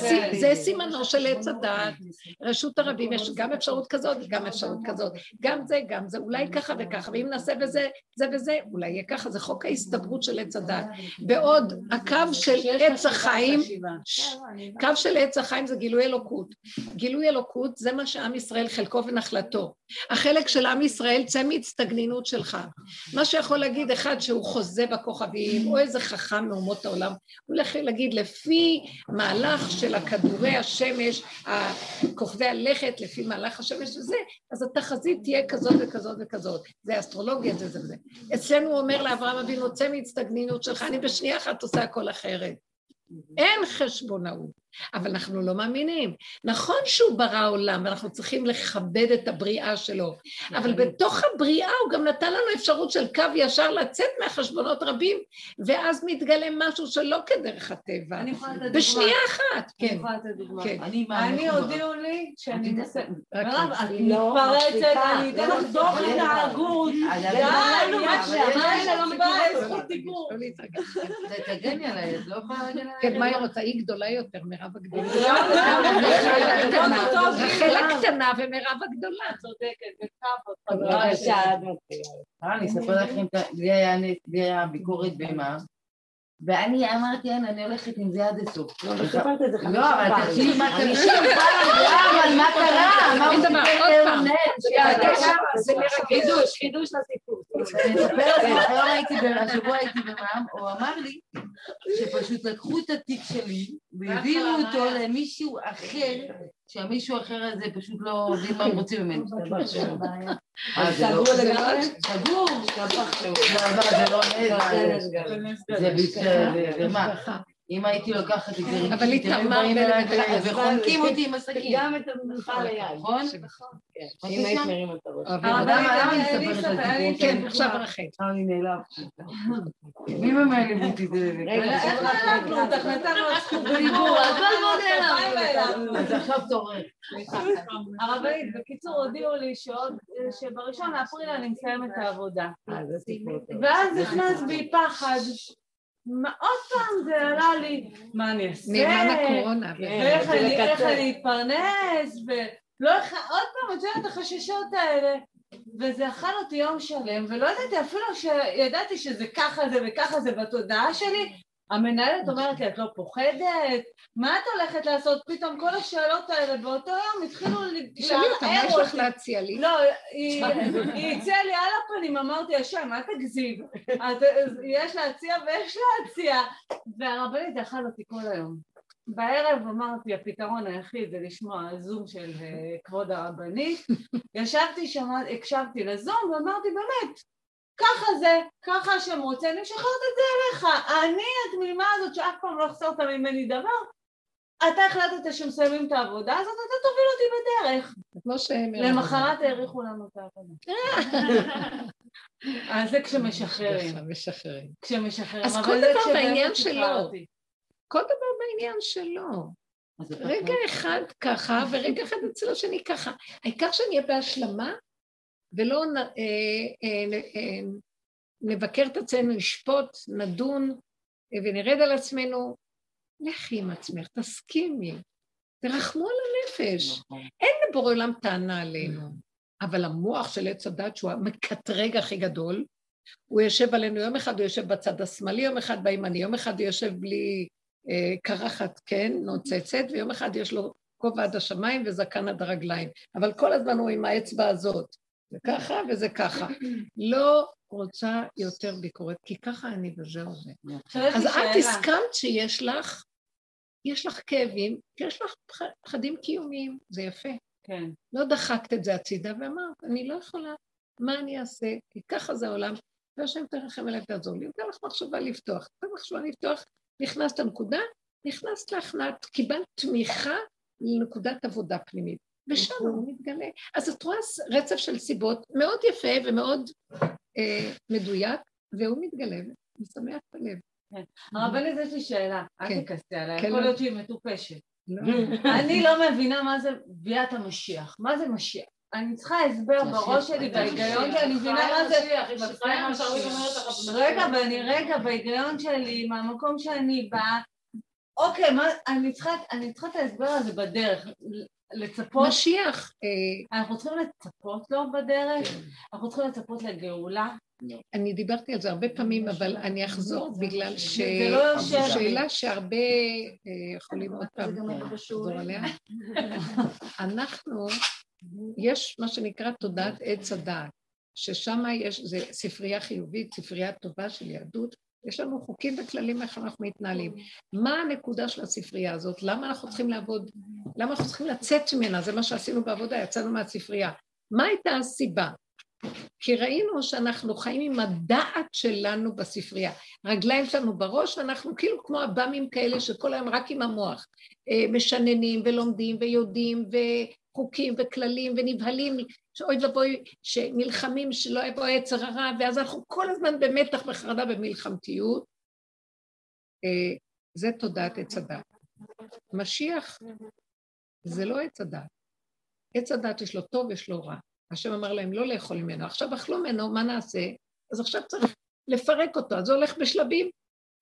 כן. זה סימנו של עץ הדעת. רשות הרבים, יש גם אפשרות כזאת וגם אפשרות כזאת. גם זה, גם זה, אולי ככה וככה, ואם נעשה בזה, זה וזה, אולי יהיה ככה, זה חוק ההסתברות של עץ הדעת. בעוד הקו של עץ החיים, ש- קו של עץ החיים זה גילוי אלוקות. גילוי אלוקות זה מה שעם ישראל חלקו ונחלתו. החלק של עם ישראל צא מהצטגנינות שלך. מה שיכול להגיד אחד שהוא חוזה בכוכבים, או איזה חכם מאומות העולם, הוא הולך להגיד לפי מהלך של הכדורי השמש, כוכבי הלכת, לפי מהלך השמש וזה, אז התחזית תהיה כזאת וכזאת וכזאת. זה אסטרולוגיה, זה זה וזה. אצלנו הוא אומר לאברהם אבינו, צא מהצטגנינות שלך, אני בשנייה אחת עושה הכל אחרת. אין חשבונאות, אבל אנחנו לא מאמינים. נכון שהוא ברא עולם ואנחנו צריכים לכבד את הבריאה שלו, אבל בתוך הבריאה הוא גם נתן לנו אפשרות של קו ישר לצאת מהחשבונות רבים, ואז מתגלה משהו שלא כדרך הטבע. אני יכולה לתת דוגמה. בשנייה אחת, אני כן. יכולה לתת דוגמה. כן. אני הודיעו לי שאני מירב, את לא מתפרצת. אני אתן לך דוח התנהגות. די, נו, מה שאמרת אני- לא מגיעה זכות דיבור. לא. תגני עליי, את לא יכולה להגן עליי. כן, מה היא רוצה? היא גדולה יותר, מירב הגדולה. לא, טוב, רחל הקטנה ומירב הגדולה. צודקת, בכבוד. בבקשה. אה, אני אספר לכם, לי היה ביקורת בהמה, ואני אמרתי, אין, אני הולכת עם זה עד הסוף. לא, חמישים לא, אבל. תקשיבי מה קרה. לא, אבל מה קרה? מה הוא סיפר. לאונן? זה. חידוש, חידוש לסיפור. אני אספר לכם, היום הייתי, השבוע הייתי במע"מ, הוא אמר לי שפשוט לקחו את התיק שלי והעבירו אותו למישהו אחר, שהמישהו אחר הזה פשוט לא יודעים מה הם רוצים ממנו. אה, זה לא- סגור לגמרי? סגור. לא, לא, זה לא נס, זה בסדר? אם הייתי לוקחת את זה, אבל ו- וחונקים אותי עם הסכין. גם את המנחה ליד. נכון? אם היית מרים את הראש. אבל למה אני מספרת את הסיפור? כן, עכשיו רחל. עכשיו אני נעלבתי. מי ממלא אותי? רגע, איך נעלבנו אותך? נתנו לך זכות דיבור, הכל מאוד נעלבנו. אז עכשיו תורך. הרבנית, בקיצור, הודיעו לי שבראשון לאפריל אני מסיימת את העבודה. אה. ואז נכנס בי פחד. מה, עוד פעם זה עלה לי, מה אני אעשה? נאמן הקורונה. אני, איך. אני אתפרנס, ולא איך, עוד פעם, את יודעת, החששות האלה. וזה אכל אותי יום שלם, ולא ידעתי, אפילו שידעתי שזה ככה זה וככה זה בתודעה שלי, המנהלת אומרת לי, את לא פוחדת? מה את הולכת לעשות? פתאום כל השאלות האלה באותו יום התחילו תשאלי אותה, מה יש לך להציע לי? לא, היא הציעה לי על הפנים, אמרתי, השם, אל תגזים. את- יש להציע ויש להציע. והרבנית אכל אותי כל היום. בערב אמרתי, הפתרון היחיד זה לשמוע זום של אה, כבוד הרבנית. ישבתי הקשבתי לזום ואמרתי, באמת, ככה זה, ככה השם רוצה, אני משחררת את זה אליך. אני התמימה הזאת שאף פעם לא החסרת ממני דבר. אתה החלטת שמסיימים את העבודה הזאת, אתה תוביל אותי בדרך. כמו שהם... למחרת האריכו לנו את העבודה. אז זה כשמשחררים, משחררים. כשמשחררים. אז כל דבר בעניין שחררתי. כל דבר בעניין שלו. רגע אחד ככה, ורגע אחד אצל השני ככה. העיקר שנהיה בהשלמה, ולא אה, אה, אה, נבקר את עצמנו, נשפוט, נדון, ונרד על עצמנו. לכי עם עצמך, תסכימי, תרחמו על הנפש. אין לבורא עולם טענה עלינו, אבל המוח של עץ הדת, שהוא המקטרג הכי גדול, הוא יושב עלינו יום אחד, הוא יושב בצד השמאלי, יום אחד בימני, יום אחד הוא יושב בלי אה, קרחת, כן, נוצצת, ויום אחד יש לו כובע עד השמיים וזקן עד הרגליים. אבל כל הזמן הוא עם האצבע הזאת. זה ככה וזה ככה. לא רוצה יותר ביקורת, כי ככה אני וזהו זה. אז את. הסכמת שיש לך, יש לך כאבים, יש לך פח- פחדים קיומיים, זה יפה. כן. לא דחקת את זה הצידה ואמרת, אני לא יכולה, מה אני אעשה? כי ככה זה העולם, והשם תרחם עליי ותעזור לי. נותן לך מחשבה לפתוח. נותן מחשבה לפתוח, נכנסת לנקודה, נכנסת להכנעת, קיבלת תמיכה לנקודת עבודה פנימית. ושם הוא מתגלה. אז את רואה רצף של סיבות מאוד יפה ומאוד אה, מדויק, והוא מתגלה ומשמח את הלב. הרבנית, יש לי שאלה. אל כן. תכעסי עליי, כן, יכול לא. להיות שהיא מטופשת. לא. אני לא מבינה מה זה ביאת המשיח. מה זה משיח? אני צריכה הסבר בראש שלי, בהיגיון שלי, אני מבינה מה זה... רגע, ואני רגע, בהיגיון שלי, מהמקום שאני באה, אוקיי, מה, אני צריכה, אני צריכה את ההסבר הזה בדרך. לצפות, משיח, אה, אנחנו צריכים לצפות לו בדרך, אנחנו צריכים לצפות לגאולה. אני דיברתי על זה הרבה פעמים, אבל אני אחזור בגלל זה לא יושב לי. שאלה שהרבה אה, יכולים עוד פעם לחזור עליה. אנחנו, יש מה שנקרא תודעת עץ הדעת, ששם יש, זה ספרייה חיובית, ספרייה טובה של יהדות, יש לנו חוקים וכללים איך אנחנו מתנהלים. מה הנקודה של הספרייה הזאת? למה אנחנו צריכים לעבוד? למה אנחנו צריכים לצאת ממנה? זה מה שעשינו בעבודה, יצאנו מהספרייה. מה הייתה הסיבה? כי ראינו שאנחנו חיים עם הדעת שלנו בספרייה. רגליים שלנו בראש, ואנחנו כאילו כמו עב"מים כאלה שכל היום רק עם המוח. אה, משננים ולומדים ויודעים וחוקים וכללים ונבהלים, שאוי ואבוי, שנלחמים שלא יבוא יצר הרע, ואז אנחנו כל הזמן במתח וחרדה ומלחמתיות. אה, זה תודעת עץ הדת. משיח זה לא עץ הדת. עץ הדת יש לו טוב, יש לו רע. השם אמר להם לא לאכול ממנו. עכשיו אכלו ממנו, מה נעשה? אז עכשיו צריך לפרק אותו. אז זה הולך בשלבים.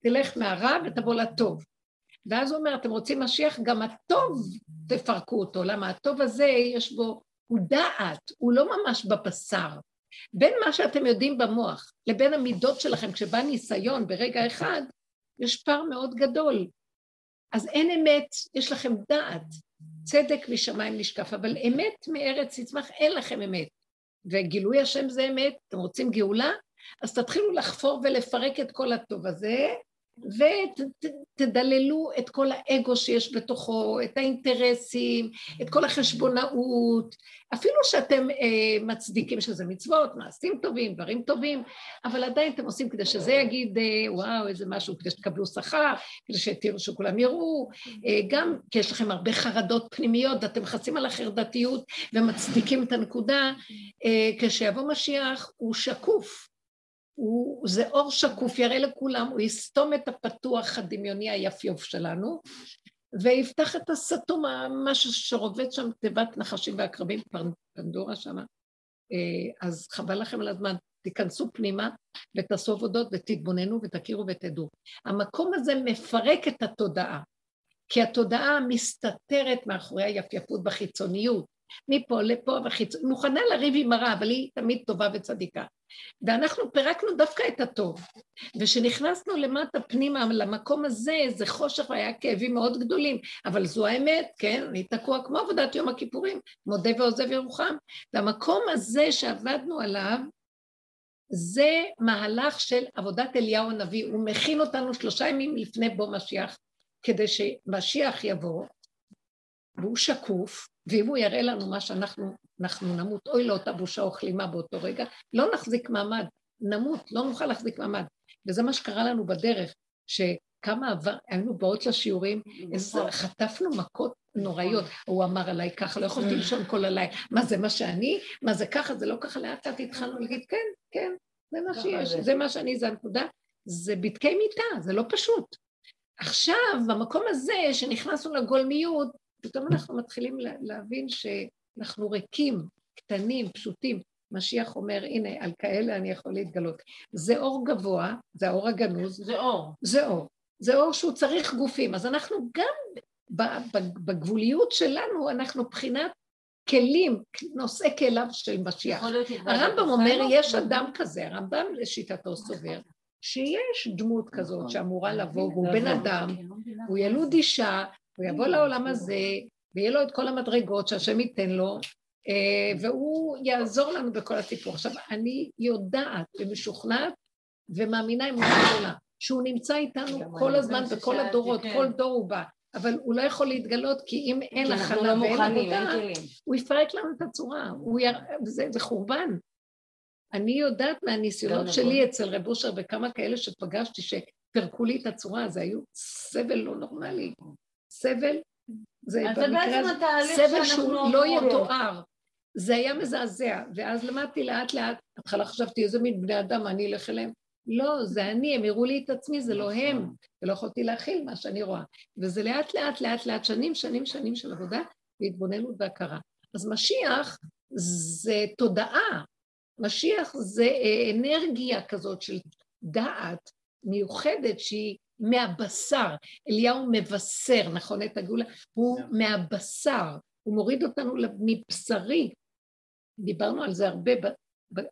תלך מהרע ותבוא לטוב. ואז הוא אומר, אתם רוצים משיח, גם הטוב תפרקו אותו. למה הטוב הזה, יש בו, הוא דעת, הוא לא ממש בבשר. בין מה שאתם יודעים במוח לבין המידות שלכם, כשבא ניסיון ברגע אחד, יש פער מאוד גדול. אז אין אמת, יש לכם דעת. צדק משמיים נשקף, אבל אמת מארץ תצמח, אין לכם אמת. וגילוי השם זה אמת, אתם רוצים גאולה? אז תתחילו לחפור ולפרק את כל הטוב הזה, ותדללו את כל האגו שיש בתוכו, את האינטרסים, את כל החשבונאות, אפילו שאתם אה, מצדיקים שזה מצוות, מעשים טובים, דברים טובים, אבל עדיין אתם עושים כדי שזה יגיד, אה, וואו, איזה משהו, כדי שתקבלו שכר, כדי שתראו שכולם יראו, אה, גם כי יש לכם הרבה חרדות פנימיות, ואתם מכסים על החרדתיות ומצדיקים את הנקודה, אה, כשיבוא משיח הוא שקוף. הוא, זה אור שקוף, יראה לכולם, הוא יסתום את הפתוח הדמיוני היפיוף שלנו, ויפתח את הסתום, משהו שרובץ שם תיבת נחשים ועקרבים, פנדורה שם. אז חבל לכם על הזמן, תיכנסו פנימה ותעשו עבודות ותתבוננו ותכירו ותדעו. המקום הזה מפרק את התודעה, כי התודעה מסתתרת מאחורי היפייפות בחיצוניות, מפה לפה וחיצוניות, מוכנה לריב עם הרע, אבל היא תמיד טובה וצדיקה. ואנחנו פירקנו דווקא את הטוב. וכשנכנסנו למטה פנימה למקום הזה, זה חושך והיה כאבים מאוד גדולים, אבל זו האמת, כן? אני תקוע כמו עבודת יום הכיפורים, מודה ועוזב ירוחם. והמקום הזה שעבדנו עליו, זה מהלך של עבודת אליהו הנביא, הוא מכין אותנו שלושה ימים לפני בוא משיח, כדי שמשיח יבוא, והוא שקוף, ואם הוא יראה לנו מה שאנחנו אנחנו נמות, אוי לאותה בושה וכלימה באותו רגע, לא נחזיק מעמד, נמות, לא נוכל להחזיק מעמד. וזה מה שקרה לנו בדרך, שכמה עבר, היינו באות לשיעורים, איזה, חטפנו מכות נוראיות. הוא אמר עליי ככה, לא יכולתי לישון כל הלילה. מה זה מה שאני? מה זה ככה? זה לא ככה, לאט לאט התחלנו להגיד, כן, כן, זה מה שיש, זה מה שאני, זה הנקודה. זה בדקי מיטה, זה לא פשוט. עכשיו, במקום הזה, שנכנסנו לגולמיות, פתאום אנחנו מתחילים להבין שאנחנו ריקים, קטנים, פשוטים. משיח אומר, הנה, על כאלה אני יכול להתגלות. זה אור גבוה, זה האור הגנוז. זה אור. זה אור. זה אור שהוא צריך גופים. אז אנחנו גם בגבוליות שלנו, אנחנו בחינת כלים, נושאי כליו של משיח. הרמב"ם אומר, יש אדם כזה, הרמב"ם לשיטתו סובר, שיש דמות כזאת שאמורה לבוא, והוא בן אדם, הוא ילוד אישה, הוא יבוא לעולם הזה, ויהיה לו את כל המדרגות שהשם ייתן לו, אה, והוא יעזור לנו בכל הסיפור. עכשיו, אני יודעת ומשוכנעת ומאמינה עם גדולה, שהוא נמצא איתנו כל הזמן בכל הדורות, כל דור הוא בא, אבל הוא לא יכול להתגלות, כי אם אין הכנה ואין עבודה, הוא יפרק לנו את הצורה, יר... זה, זה חורבן. אני יודעת מהניסיונות שלי אצל רב אושר וכמה כאלה שפגשתי שפירקו לי את הצורה, זה היו סבל לא נורמלי. סבל, זה במקרה הזה, סבל שהוא לא יתואר. זה היה מזעזע, ואז למדתי לאט לאט, בהתחלה חשבתי איזה מין בני אדם, אני אלך אליהם. לא, זה אני, הם הראו לי את עצמי, זה לא הם, ולא יכולתי להכיל מה שאני רואה. וזה לאט לאט לאט לאט, שנים, שנים, שנים של עבודה והתבוננות והכרה. אז משיח זה תודעה. משיח זה אה, אנרגיה כזאת של דעת מיוחדת שהיא מהבשר. אליהו מבשר, נכון, את הגאולה? הוא מהבשר, הוא מוריד אותנו מבשרי. דיברנו על זה הרבה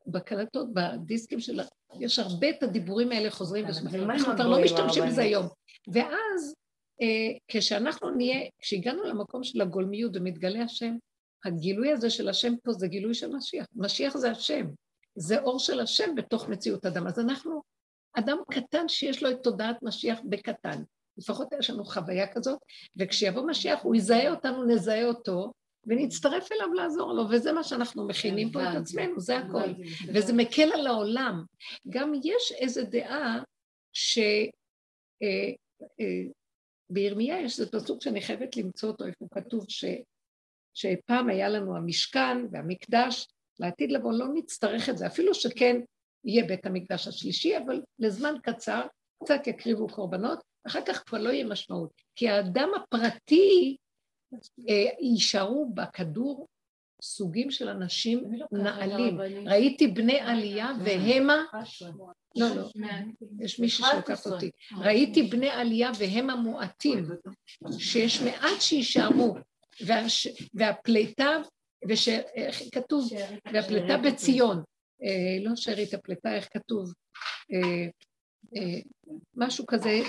בקלטות, בדיסקים של... יש הרבה את הדיבורים האלה חוזרים, אנחנו כבר לא משתמשים בזה היום. ואז אה, כשאנחנו נהיה, כשהגענו למקום של הגולמיות ומתגלה השם, הגילוי הזה של השם פה זה גילוי של משיח. משיח זה השם, זה אור של השם בתוך מציאות אדם. אז אנחנו אדם קטן שיש לו את תודעת משיח בקטן. לפחות יש לנו חוויה כזאת, וכשיבוא משיח הוא יזהה אותנו, נזהה אותו, ונצטרף אליו לעזור לו, וזה מה שאנחנו מכינים פה את עצמנו, זה הכל. וזה מקל על העולם. גם יש איזו דעה ש... אה, אה, בירמיה יש איזה פסוק שאני חייבת למצוא אותו, איפה כתוב ש... שפעם היה לנו המשכן והמקדש, לעתיד לבוא לא נצטרך את זה, אפילו שכן יהיה בית המקדש השלישי, אבל לזמן קצר קצת יקריבו קורבנות, אחר כך כבר לא יהיה משמעות. כי האדם הפרטי אה, יישארו בכדור סוגים של אנשים נעלים. ראיתי בני עלייה והמה... לא, לא, יש מישהו שלוקח אותי. ראיתי בני עלייה והם המועטים, שיש מעט שיישארו, והפליטה, ואיך כתוב? והפליטה בציון. אה, לא שארית הפליטה, איך כתוב? אה, משהו כזה,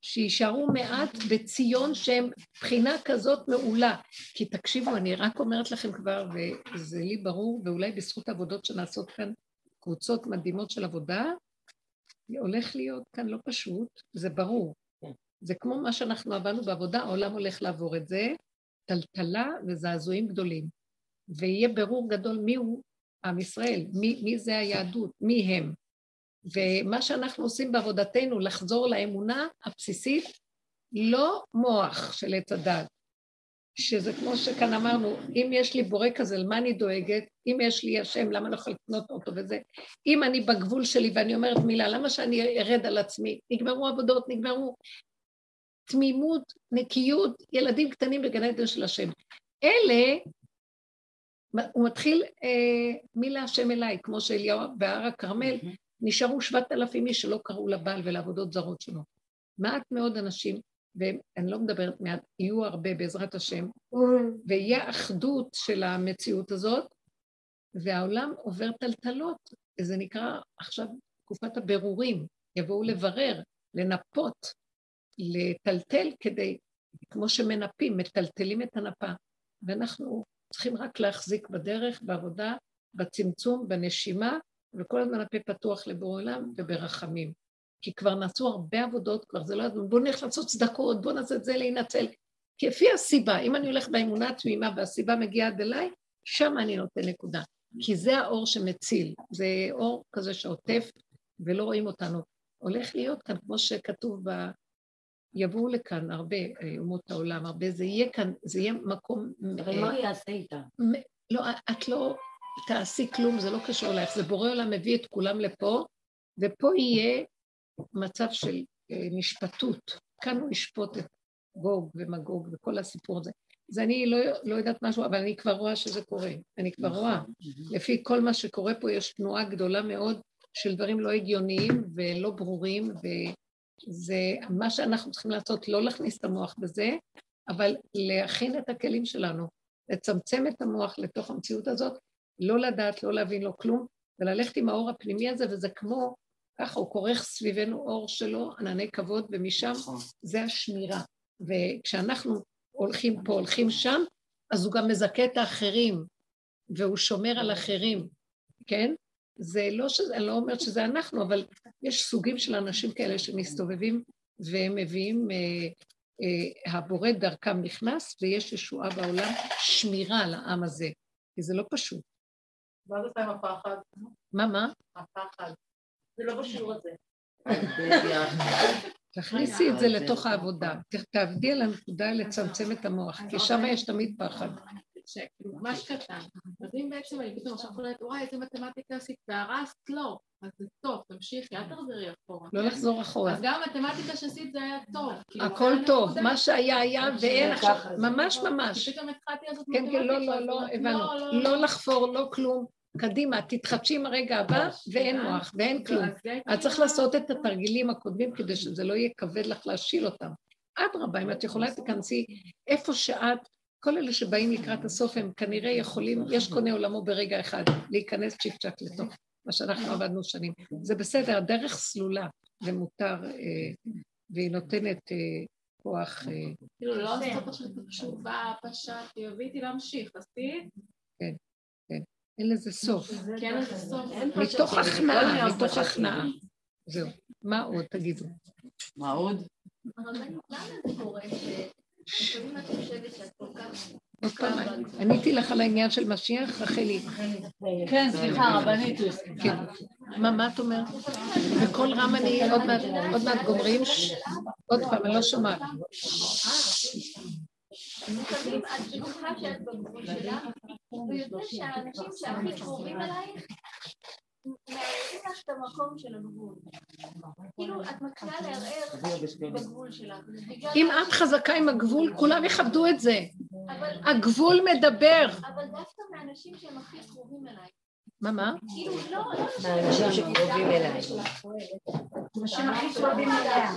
שיישארו מעט בציון שהם בחינה כזאת מעולה. כי תקשיבו, אני רק אומרת לכם כבר, וזה לי ברור, ואולי בזכות העבודות שנעשות כאן, קבוצות מדהימות של עבודה, הולך להיות כאן לא פשוט, זה ברור. זה כמו מה שאנחנו עבדנו בעבודה, העולם הולך לעבור את זה, טלטלה וזעזועים גדולים. ויהיה ברור גדול מיהו עם ישראל, מי, מי זה היהדות, מי הם. ומה שאנחנו עושים בעבודתנו, לחזור לאמונה הבסיסית, לא מוח של עץ הדת, שזה כמו שכאן אמרנו, אם יש לי בורא כזה, למה אני דואגת? אם יש לי השם, למה אני לא יכולה לקנות אותו וזה? אם אני בגבול שלי ואני אומרת מילה, למה שאני ארד על עצמי? נגמרו עבודות, נגמרו תמימות, נקיות, ילדים קטנים בגן עדן של השם. אלה, הוא מתחיל אה, מי להשם אליי, כמו שאליהו בהר הכרמל, נשארו שבעת אלפים איש שלא קראו לבעל ולעבודות זרות שלו. מעט מאוד אנשים, ואני לא מדברת מעט, יהיו הרבה בעזרת השם, ויהיה אחדות של המציאות הזאת, והעולם עובר טלטלות, זה נקרא עכשיו תקופת הבירורים, יבואו לברר, לנפות, לטלטל כדי, כמו שמנפים, מטלטלים את הנפה, ואנחנו צריכים רק להחזיק בדרך, בעבודה, בצמצום, בנשימה, וכל הזמן הפה פתוח לבורא עולם וברחמים. כי כבר נעשו הרבה עבודות, כבר זה לא הזמן, בואו נלך לעשות צדקות, בואו נעשה את זה להינצל. כפי הסיבה, אם אני הולך באמונה התמימה והסיבה מגיעה עד אליי, שם אני נותן נקודה. כי זה האור שמציל, זה אור כזה שעוטף ולא רואים אותנו. הולך להיות כאן, כמו שכתוב. יבואו לכאן הרבה אה, אומות העולם, הרבה, זה יהיה כאן, זה יהיה מקום... אבל מה יעשה איתה? לא, את לא תעשי כלום, זה לא קשור אלייך, זה בורא עולם מביא את כולם לפה, ופה יהיה מצב של אה, משפטות. כאן הוא ישפוט את גוג ומגוג וכל הסיפור הזה. אז אני לא, לא יודעת משהו, אבל אני כבר רואה שזה קורה. אני כבר רואה. נכון. לפי כל מה שקורה פה יש תנועה גדולה מאוד של דברים לא הגיוניים ולא ברורים, וזה מה שאנחנו צריכים לעשות, לא להכניס את המוח בזה, אבל להכין את הכלים שלנו, לצמצם את המוח לתוך המציאות הזאת, לא לדעת, לא להבין לו כלום, וללכת עם האור הפנימי הזה, וזה כמו, ככה הוא כורך סביבנו אור שלו, ענני כבוד, ומשם נכון. זה השמירה. וכשאנחנו הולכים פה, הולכים שם, אז הוא גם מזכה את האחרים, והוא שומר על אחרים, כן? זה לא שזה, אני לא אומרת שזה אנחנו, אבל יש סוגים של אנשים כאלה שמסתובבים והם מביאים, אה, אה, הבורא דרכם נכנס ויש ישועה בעולם, שמירה על העם הזה, כי זה לא פשוט. מה זה עם הפחד? מה, מה? הפחד. זה לא בשיעור הזה. תכניסי את זה לתוך העבודה, תעבדי על הנקודה לצמצם את המוח, כי שם יש תמיד פחד. שכאילו ממש קטן. אז אם בעצם אני פתאום עכשיו חולת, וואי, איזה מתמטיקה עשית, והרסת, לא. אז זה טוב, תמשיכי, אל תחזרי אחורה. לא לחזור אחורה. אז גם המתמטיקה שעשית זה היה טוב. כאילו, הכל טוב, מה שהיה היה ואין עכשיו, ממש ממש. כי פתאום התחלתי לעשות כן, כן, לא, מתמטיקה, לא, לא, אז הבנו. לא לחפור, לא כלום. קדימה, תתחדשי עם הרגע הבא, ואין מוח, ואין כלום. את צריך כאילו- לעשות את התרגילים הקודמים כדי שזה לא יהיה כבד לך להשיל אותם. אדרבה, אם את יכולה תיכנסי איפה שאת, כל אלה שבאים לקראת הסוף הם כנראה יכולים, יש קונה עולמו ברגע אחד, להיכנס צ'יק צ'אק לתוך מה שאנחנו עבדנו שנים. זה בסדר, הדרך סלולה, ומותר, אה, והיא נותנת אה, כוח, אה, כאילו לא לעשות עכשיו את התשובה, פשטתי, הביאי להמשיך, עשית? אין לזה סוף. כן. מתוך הכנעה, מתוך הכנעה. זהו. מה עוד? תגידו. מה עוד? הרבנית, למה זה קורה שלפעמים את חושבת שאת כל כך... עוד פעם, עניתי לך על העניין של משיח, רחלי. כן, סליחה, רבנית. כן. מה, מה את אומרת? בקול רם אני עוד מעט, גומרים. עוד פעם, אני לא שומעת. לפעמים את בטוחה שאת בגבול שלך, ויוצא שהאנשים שהכי קרובים אלייך מערערים לך את המקום של הגבול. כאילו, את מתחילה לערער בגבול שלך. אם את חזקה עם הגבול, כולם יכבדו את זה. הגבול מדבר. אבל דווקא מהאנשים שהם הכי קרובים אלייך. מה, מה? כאילו, לא, לא... מהאנשים שקרובים אליי. אנשים הכי קרובים אליה.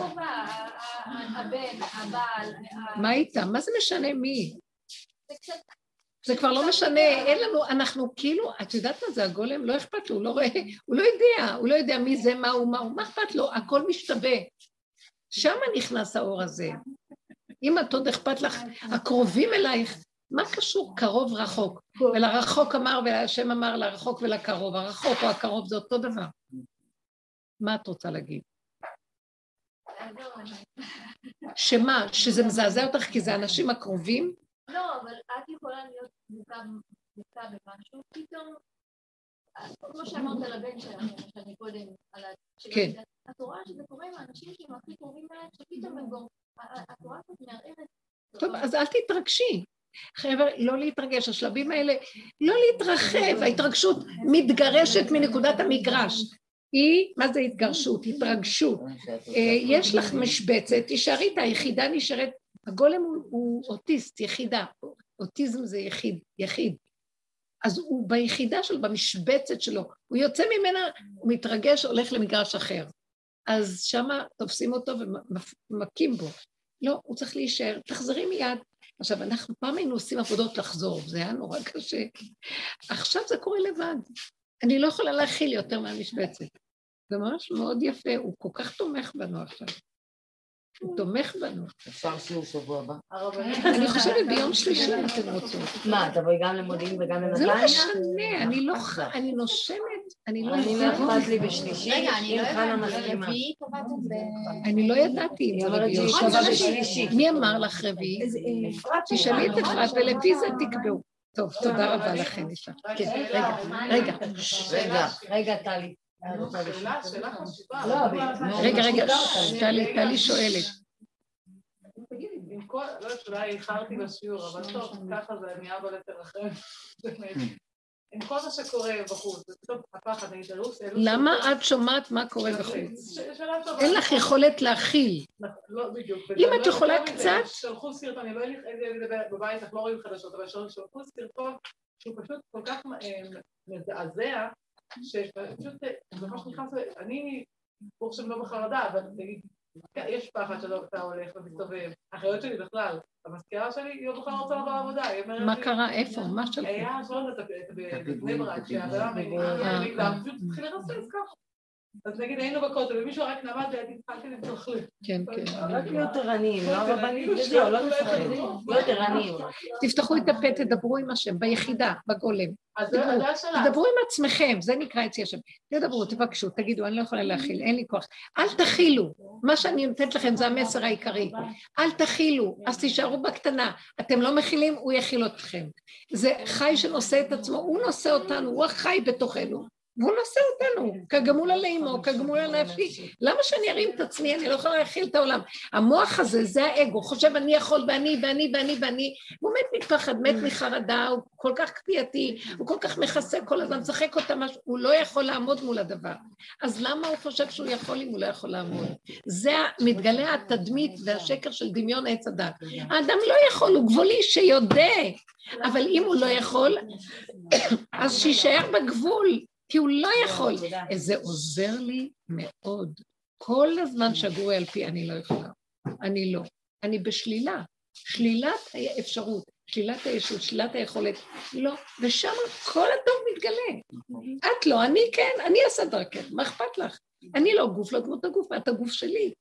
הבן, הבעל, מה איתם? מה זה משנה מי? זה קצת... זה כבר לא משנה, אין לנו, אנחנו כאילו, את יודעת מה זה הגולם? לא אכפת לו, הוא לא רואה, הוא לא יודע, הוא לא יודע מי זה, מה הוא, מה הוא, מה אכפת לו? הכל משתווה. שם נכנס האור הזה. אם את עוד אכפת לך, הקרובים אלייך, מה קשור קרוב רחוק? ולרחוק אמר, והשם אמר לרחוק ולקרוב, הרחוק או הקרוב זה אותו דבר. מה את רוצה להגיד? שמה, שזה מזעזע אותך כי זה האנשים הקרובים? לא, אבל את יכולה להיות דבוקה במשהו, פתאום, כמו שאמרת על הבן שלך, למשל מקודם, על ה... כן. את רואה שזה קורה עם האנשים שהם הכי קרובים אליהם, שפתאום הם גם... את רואה שאת מערערת. טוב, אז אל תתרגשי. חבר'ה, לא להתרגש, השלבים האלה, לא להתרחב, ההתרגשות מתגרשת מנקודת המגרש. היא, מה זה התגרשות? התרגשות. אה, יש לך משבצת, תישארי איתה, היחידה נשארת, הגולם הוא, הוא אוטיסט, יחידה, אוטיזם זה יחיד, יחיד. אז הוא ביחידה שלו, במשבצת שלו, הוא יוצא ממנה, הוא מתרגש, הולך למגרש אחר. אז שמה תופסים אותו ומכים בו. לא, הוא צריך להישאר, תחזרי מיד. עכשיו, אנחנו פעם היינו עושים עבודות לחזור, זה היה נורא קשה. עכשיו זה קורה לבד. אני לא יכולה להכיל יותר מהמשבצת. זה ממש מאוד יפה, הוא כל כך תומך בנו עכשיו. הוא תומך בנו. אפשר שיעור שבוע הבא? אני חושבת ביום שלישי אם אתם רוצות. מה, תבואי גם למודיעין וגם זה לא לנתניה? משנה, אני לא ח... אני נושמת, אני לא... אני לא אכפת לי בשלישי, אם לא חנה מסכימה. אני לא ידעתי אם זה רביעי. מי אמר לך רביעי? תשאלי את אפרת ולפי זה תקבעו. טוב, תודה רבה לכם, יפה. כן, רגע, רגע. רגע, רגע, טלי. חשובה. לא, אבל- רגע, רגע, לא, טלי, טלי שואלת. תגידי, כל, לא יודעת, אולי איחרתי לשיעור, אבל טוב, ככה זה נהיה בלתר אחר. עם כל מה שקורה בחוץ, פתאום הפחד, אלוס... למה את שומעת מה קורה בחוץ? אין לך יכולת להכיל. לא, בדיוק. אם את לא יכולה קצת- שלחו סרטון, אני לא יודעת איך לדבר בבית, אנחנו לא רואים חדשות, אבל של- שלחו סרטון שהוא פשוט כל כך אה, מזעזע, שפשוט, אה, זה ממש נכנס, ל- אני, ברוך השם לא בחרדה, אבל נגיד, יש פחד שאתה הולך ומסתובב, האחיות שלי בכלל, המזכירה שלי, היא לא בכלל רוצה לבוא לעבודה, היא אומרת... מה קרה? איפה? מה שלחו? היה אסון בבני ברק, אה, נגדם, פשוט התחיל לרסס ככה. אז נגיד היינו בכותל, ומישהו רק נעמד לידי, התחלתי לב. כן, כן. רק להיות ערניים, לא הרבנית וזהו, לא חושבת לפחד. שאנחנו- להיות ערניים. תפתחו את הפה, תדברו עם השם, ביחידה, בגולם. אז זה תדברו, זה השלב. תדברו עם עצמכם, זה נקרא אצלי השם. תדברו, תבקשו, תגידו, אני לא יכולה להכיל, אין לי כוח. אל תכילו, מה שאני נותנת לכם זה המסר העיקרי. אל תכילו, אז תישארו בקטנה. אתם לא מכילים, הוא יכיל אתכם. זה חי שנושא את עצמו, הוא נושא אותנו, הוא החי בתוכנו. והוא נושא אותנו, כגמול על אימו, כגמול על נפשי. למה שאני ארים את עצמי? אני לא יכולה להכיל את העולם. המוח הזה, זה האגו, חושב אני יכול ואני ואני ואני ואני, הוא מת מפחד, מת מחרדה, הוא כל כך כפייתי, הוא כל כך מכסה כל הזמן, משחק אותה משהו, הוא לא יכול לעמוד מול הדבר. אז למה הוא חושב שהוא יכול אם הוא לא יכול לעמוד? זה מתגלה התדמית והשקר של דמיון עץ הדת. האדם לא יכול, הוא גבולי שיודה, אבל אם הוא לא יכול, אז שיישאר בגבול, כי הוא לא יכול. זה עוזר לי מאוד. כל הזמן שגורי על פי אני לא יכולה. אני לא. אני בשלילה. שלילת האפשרות, שלילת הישות, שלילת היכולת. לא. ושם כל הטוב מתגלה. את לא, אני כן, אני אעשה דרכך, מה אכפת לך? אני לא גוף, לא דמות הגוף, ואת הגוף שלי.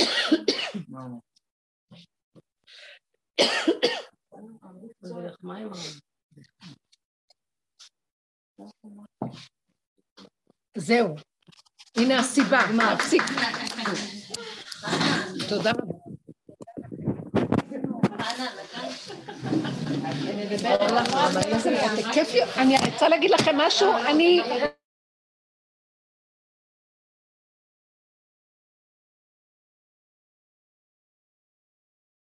זהו. הנה הסיבה, להפסיק. תודה רבה. אני רוצה להגיד לכם משהו, אני